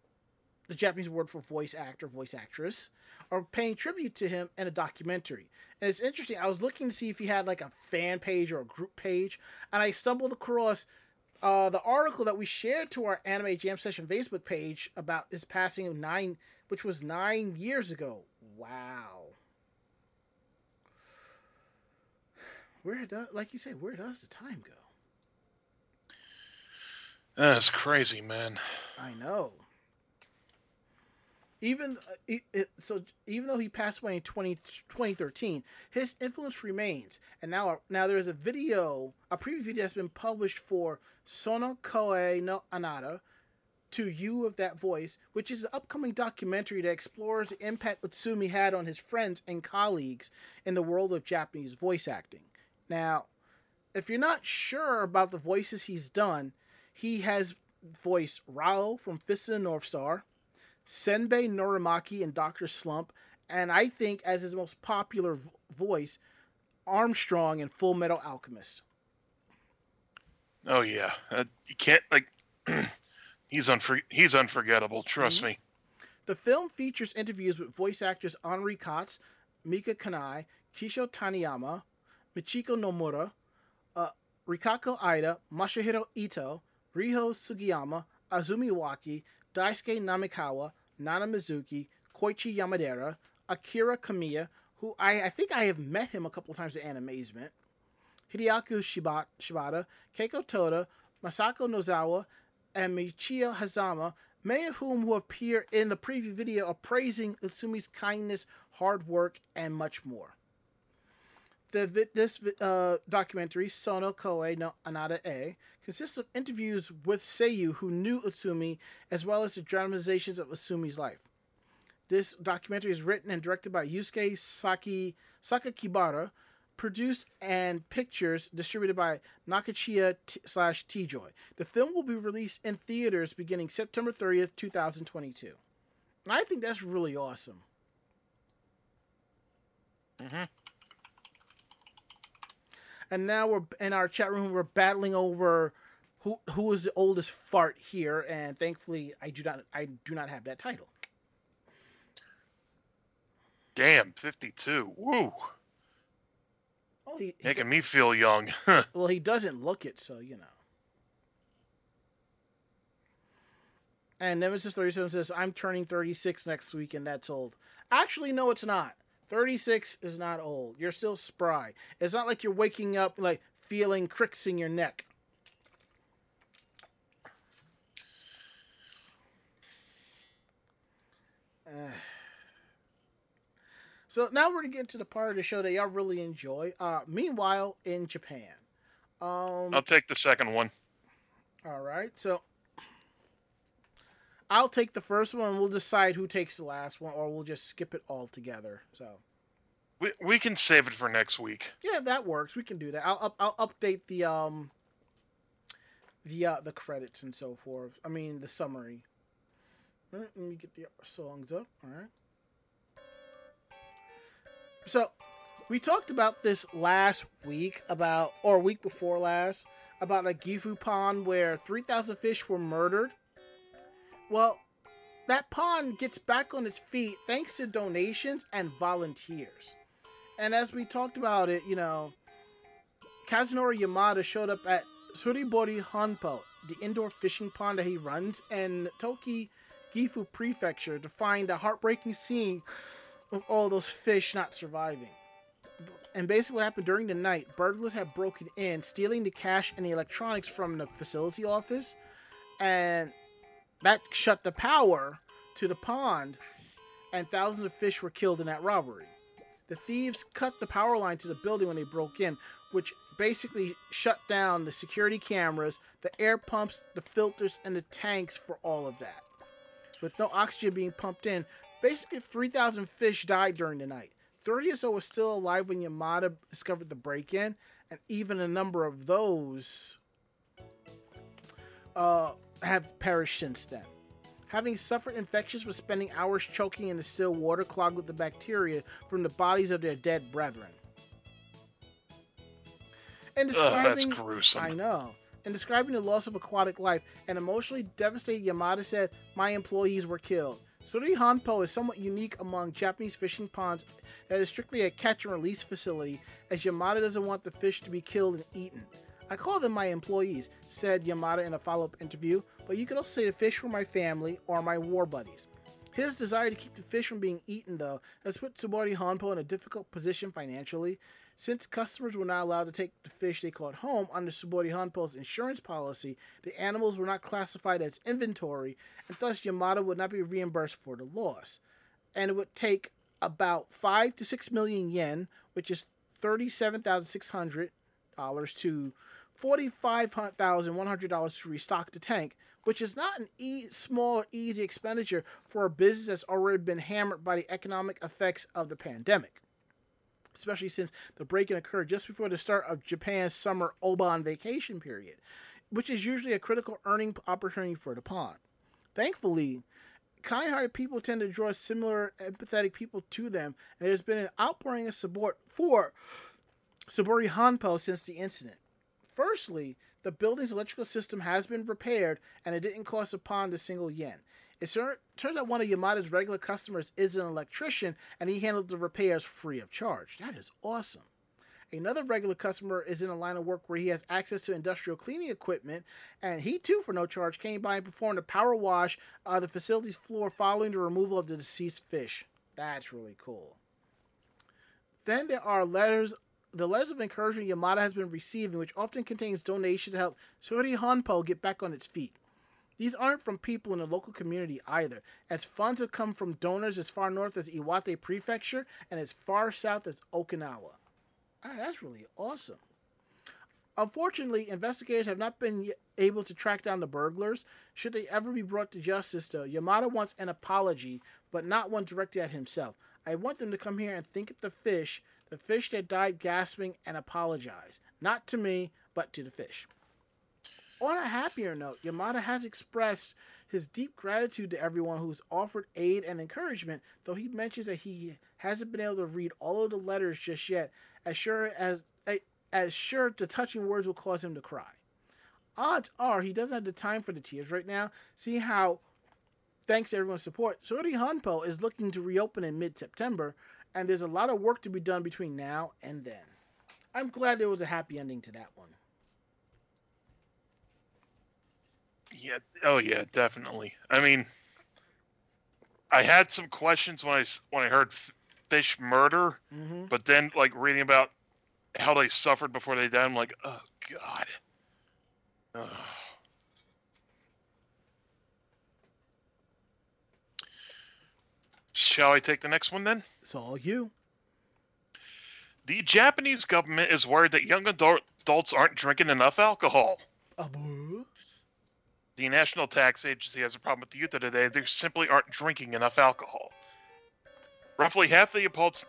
the Japanese word for voice actor, voice actress, are paying tribute to him in a documentary. And it's interesting. I was looking to see if he had like a fan page or a group page, and I stumbled across uh, the article that we shared to our Anime Jam Session Facebook page about his passing of nine, which was nine years ago. Wow. Where does, like you say, where does the time go? That's crazy, man. I know. Even uh, it, it, so, even though he passed away in 20, 2013, his influence remains. And now, now there is a video, a preview video that's been published for Sono Koe no Anata, to You of That Voice, which is an upcoming documentary that explores the impact Utsumi had on his friends and colleagues in the world of Japanese voice acting. Now, if you're not sure about the voices he's done, he has voiced Raoh from Fist of the North Star, Senbei Norimaki in Doctor Slump, and I think as his most popular voice, Armstrong in Full Metal Alchemist. Oh yeah, uh, you can't like. he's unfor- He's unforgettable. Trust Mhm. me. The film features interviews with voice actors Henri Katz, Mika Kanai, Kisho Taniyama, Michiko Nomura, uh, Rikako Aida, Masahiro Ito, Riho Sugiyama, Azumi Waki, Daisuke Namikawa, Nana Mizuki, Koichi Yamadera, Akira Kamiya, who I, I think I have met him a couple times at Animazement, Hideaki Shibata, Keiko Toda, Masako Nozawa, and Michio Hazama, many of whom will appear in the preview video appraising Utsumi's kindness, hard work, and much more. The this uh, documentary, Sono Koe no Anada A, consists of interviews with Seiyu who knew Utsumi, as well as the dramatizations of Utsumi's life. This documentary is written and directed by Yusuke Saki Sakakibara, produced and pictures distributed by Nakachiya t- slash T-Joy. The film will be released in theaters beginning September 30th, 2022. I think that's really awesome. Mm hmm And now we're in our chat room. We're battling over who who is the oldest fart here, and thankfully, I do not I do not have that title. Damn, 52. Woo. Oh, he, he Making me feel young. well, he doesn't look it, so you know. And Nemesis 37 says, I'm turning 36 next week, and that's old. Actually, no, it's not. 36 is not old. You're still spry. It's not like you're waking up, like, feeling cricks in your neck. Uh, so now we're going to get into the part of the show that y'all really enjoy. Uh, meanwhile, in Japan. Um, I'll take the second one. all right, so I'll take the first one. We'll decide who takes the last one, or we'll just skip it all together. So We, we can save it for next week. yeah, that works. We can do that. I'll I'll update the um the uh, the credits and so forth. I mean the summary. All right, let me get the songs up. All right. So we talked about this last week about or week before last about a Gifu pond where 3,000 fish were murdered. Well, that pond gets back on its feet thanks to donations and volunteers. And as we talked about it, you know, Kazunori Yamada showed up at Tsuribori Hanpo, the indoor fishing pond that he runs, in Toki Gifu Prefecture to find a heartbreaking scene of all those fish not surviving. And basically, what happened during the night, burglars had broken in, stealing the cash and the electronics from the facility office, and that shut the power to the pond, and thousands of fish were killed in that robbery. The thieves cut the power line to the building when they broke in, which basically shut down the security cameras, the air pumps, the filters, and the tanks for all of that. With no oxygen being pumped in, basically 3,000 fish died during the night. 30 or so were still alive when Yamada discovered the break in, and even a number of those uh, have perished since then. Having suffered infections from spending hours choking in the still water clogged with the bacteria from the bodies of their dead brethren. And Ugh, that's describing, gruesome. I know. In describing the loss of aquatic life, an emotionally devastated Yamada said, My employees were killed. Suri Hanpo is somewhat unique among Japanese fishing ponds that is strictly a catch and release facility, as Yamada doesn't want the fish to be killed and eaten. I call them my employees, said Yamada in a follow up interview, but you could also say the fish were my family or my war buddies. His desire to keep the fish from being eaten, though, has put Tsubori Hanpo in a difficult position financially. Since customers were not allowed to take the fish they caught home under Tsubori Hanpo's insurance policy, the animals were not classified as inventory, and thus Yamada would not be reimbursed for the loss. And it would take about 5 to 6 million yen, which is $37,600 to $45,100 to restock the tank, which is not an e- small or easy expenditure for a business that's already been hammered by the economic effects of the pandemic. Especially since the break in occurred just before the start of Japan's summer Obon vacation period, which is usually a critical earning opportunity for the pond. Thankfully, kind hearted people tend to draw similar empathetic people to them, and there's been an outpouring of support for Sabori Hanpo since the incident. Firstly, the building's electrical system has been repaired and it didn't cost a pond a single yen. It turns out one of Yamada's regular customers is an electrician and he handled the repairs free of charge. That is awesome. Another regular customer is in a line of work where he has access to industrial cleaning equipment, and he too, for no charge, came by and performed a power wash of the facility's floor following the removal of the deceased fish. That's really cool. Then there are letters the letters of encouragement Yamada has been receiving, which often contains donations to help Suri Hanpo get back on its feet. These aren't from people in the local community either, as funds have come from donors as far north as Iwate Prefecture and as far south as Okinawa. Ah, that's really awesome. Unfortunately, investigators have not been able to track down the burglars. Should they ever be brought to justice, though, Yamada wants an apology, but not one directed at himself. I want them to come here and think of the fish, the fish that died gasping, and apologize. Not to me, but to the fish. On a happier note, Yamada has expressed his deep gratitude to everyone who's offered aid and encouragement, though he mentions that he hasn't been able to read all of the letters just yet, as sure as as sure the touching words will cause him to cry. Odds are he doesn't have the time for the tears right now, See how, thanks to everyone's support, Sori Hanpo is looking to reopen in mid September, and there's a lot of work to be done between now and then. I'm glad there was a happy ending to that one. Yeah. Oh yeah, definitely. I mean, I had some questions when I when I heard fish murder, Mm-hmm. but then like reading about how they suffered before they died, I'm like, oh god. Shall I take the next one then? It's all you. The Japanese government is worried that young adult- adults aren't drinking enough alcohol. Abu. The National Tax Agency has a problem with the youth of today. They simply aren't drinking enough alcohol. Roughly half the adults,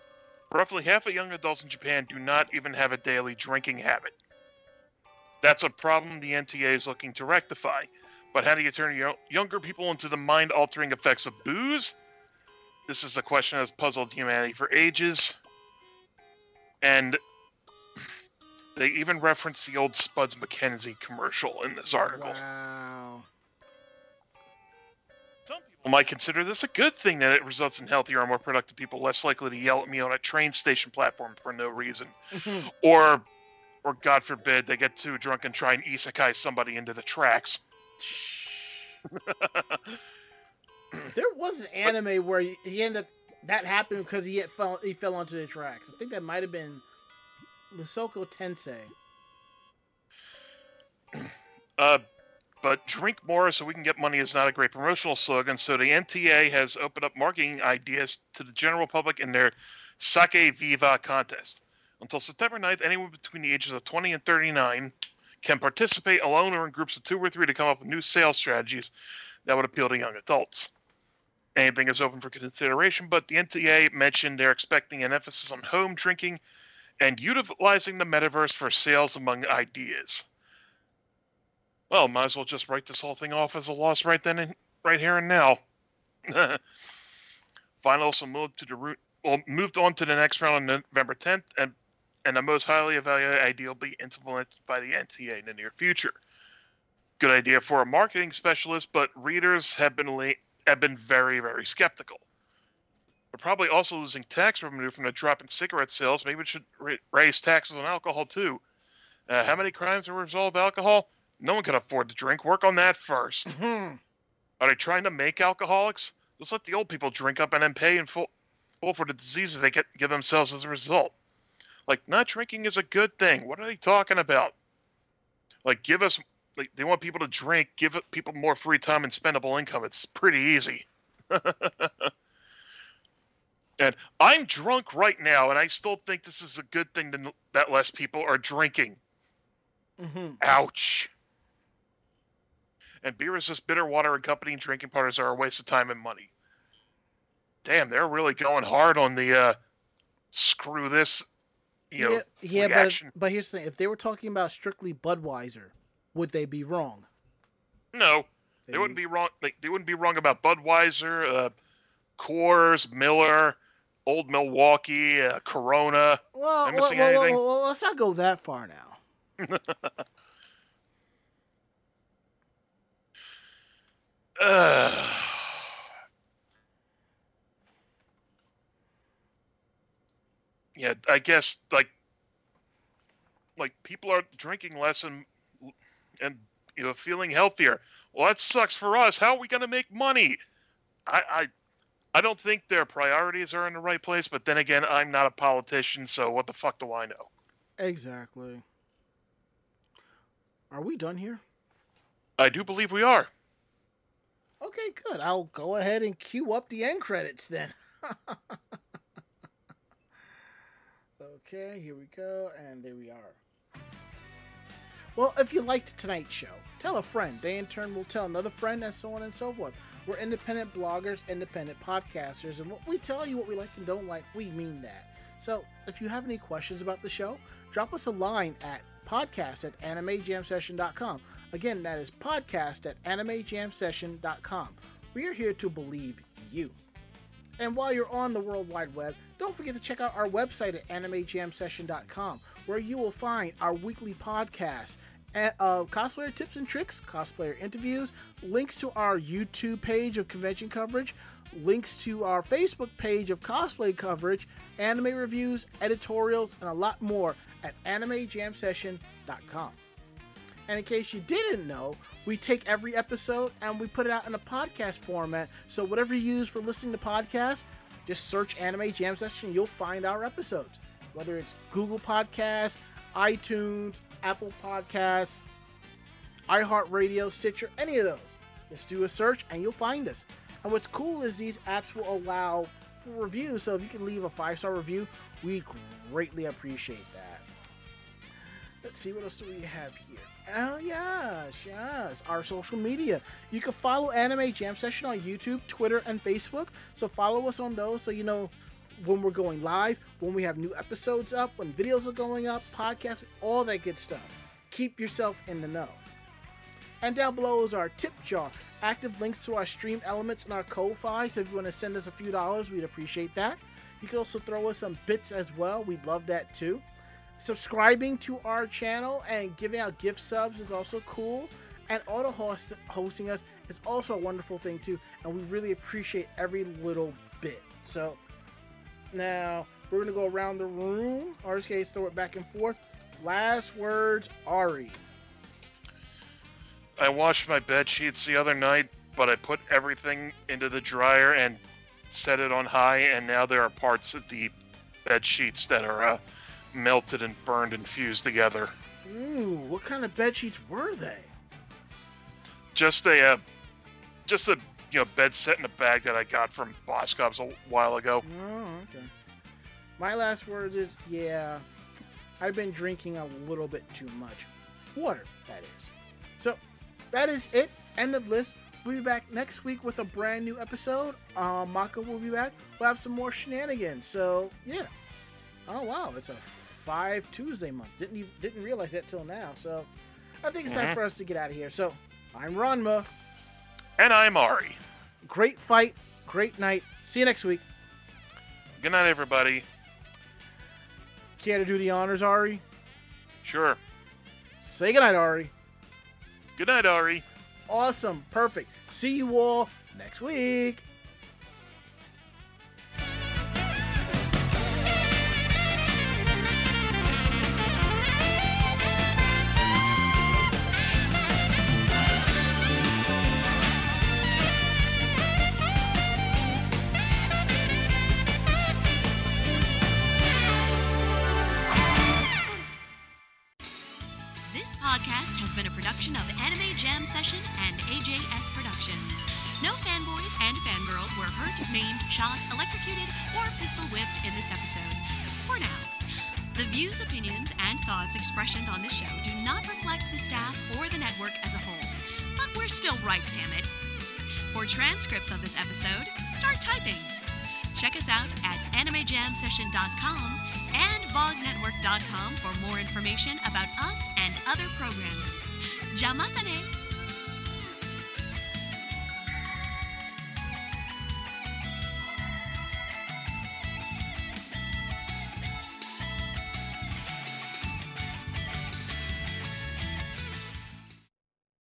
roughly half of young adults in Japan do not even have a daily drinking habit. That's a problem the NTA is looking to rectify. But how do you turn yo- younger people into the mind-altering effects of booze? This is a question that's puzzled humanity for ages. And they even reference the old Spuds MacKenzie commercial in this article. Wow. Some people might consider this a good thing that it results in healthier and more productive people less likely to yell at me on a train station platform for no reason. Or, or God forbid, they get too drunk and try and isekai somebody into the tracks. there was an anime where he he ended up that happened because he fell he fell onto the tracks. I think that might have been Mushoku Tensei. Uh, but drink more so we can get money is not a great promotional slogan. So the NTA has opened up marketing ideas to the general public in their Sake Viva contest. Until September 9th, anyone between the ages of 20 and 39 can participate alone or in groups of two or three to come up with new sales strategies that would appeal to young adults. Anything is open for consideration, but the NTA mentioned they're expecting an emphasis on home drinking and utilizing the metaverse for sales among ideas. Well, might as well just write this whole thing off as a loss right then and right here and now. Final also moved to the root, well, moved on to the next round on November 10th, and and the most highly evaluated idea will be implemented by the NTA in the near future. Good idea for a marketing specialist, but readers have been la- have been very very skeptical. We're probably also losing tax revenue from the drop in cigarette sales. Maybe we should raise taxes on alcohol too. Uh, how many crimes are a result of alcohol? No one can afford to drink. Work on that first. Hmm. Are they trying to make alcoholics? Let's let the old people drink up and then pay in full, full for the diseases they get give themselves as a result. Like not drinking is a good thing. What are they talking about? Like give us like they want people to drink, give people more free time and spendable income. It's pretty easy. and I'm drunk right now, and I still think this is a good thing that that less people are drinking. Mhm. Ouch. And beer is just bitter water, and company and drinking parties are a waste of time and money. Damn, they're really going hard on the uh, screw this, you know, yeah, yeah, but but here's the thing: if they were talking about strictly Budweiser, would they be wrong? no, they wouldn't be wrong. Like they wouldn't be wrong about Budweiser, uh, Coors, Miller, Old Milwaukee, uh, Corona. Well, well, missing well, well, anything? well, let's not go that far now. Ugh. yeah, I guess like like people are drinking less and and you know feeling healthier. Well, that sucks for us. How are we going to make money? I, I I don't think their priorities are in the right place. But then again, I'm not a politician, so what the fuck do I know? Exactly. Are we done here? I do believe we are. Okay, good. I'll go ahead and cue up the end credits then. okay. Okay, here we go, and there we are. Well, if you liked tonight's show, tell a friend. They in turn will tell another friend, and so on and so forth. We're independent bloggers, independent podcasters, and what we tell you what we like and don't like, we mean that. So if you have any questions about the show, drop us a line at podcast at animejamsession.com. Again, that is podcast at animejamsession.com. We are here to believe you. And while you're on the World Wide Web, don't forget to check out our website at animejamsession.com, where you will find our weekly podcast uh, cosplayer tips and tricks, cosplayer interviews, links to our YouTube page of convention coverage, links to our Facebook page of cosplay coverage, anime reviews, editorials, and a lot more at animejamsession.com. And in case you didn't know, we take every episode and we put it out in a podcast format. So whatever you use for listening to podcasts, just search Anime Jam Session, you'll find our episodes. Whether it's Google Podcasts, iTunes, Apple Podcasts, iHeartRadio, Stitcher, any of those. Just do a search and you'll find us. And what's cool is these apps will allow for reviews. So if you can leave a five star review, we greatly appreciate that. Let's see what else do we have here. Oh yes, yes, our social media. You can follow Anime Jam Session on YouTube, Twitter, and Facebook. So follow us on those so you know when we're going live, when we have new episodes up, when videos are going up, podcasts, all that good stuff. Keep yourself in the know. And down below is our tip jar. Active links to our stream elements and our Ko-Fi. So if you want to send us a few dollars, we'd appreciate that. You can also throw us some bits as well. We'd love that too. Subscribing to our channel and giving out gift subs is also cool. And auto host- hosting us is also a wonderful thing too. And we really appreciate every little bit. So now we're gonna go around the room. Or in throw it back and forth. Last words, Ari. I washed my bed sheets the other night, but I put everything into the dryer and set it on high, and now there are parts of the bed sheets that are uh, melted and burned and fused together. Ooh, what kind of bed sheets were they? Just a, uh, just a you know bed set in a bag that I got from Boscov's a while ago. Oh, okay. My last words is yeah, I've been drinking a little bit too much. Water, that is. So, that is it. End of list. We'll be back next week with a brand new episode. Uh, Maka will be back. We'll have some more shenanigans. So, yeah. Oh, wow. It's a five Tuesday month. Didn't even, didn't realize that till now. So, I think it's time Mhm. for us to get out of here. So, I'm Ranma. And I'm Ari. Great fight. Great night. See you next week. Good night, everybody. Care to do the honors, Ari? Sure. Say goodnight, Ari. Good night, Ari. Awesome. Perfect. See you all next week.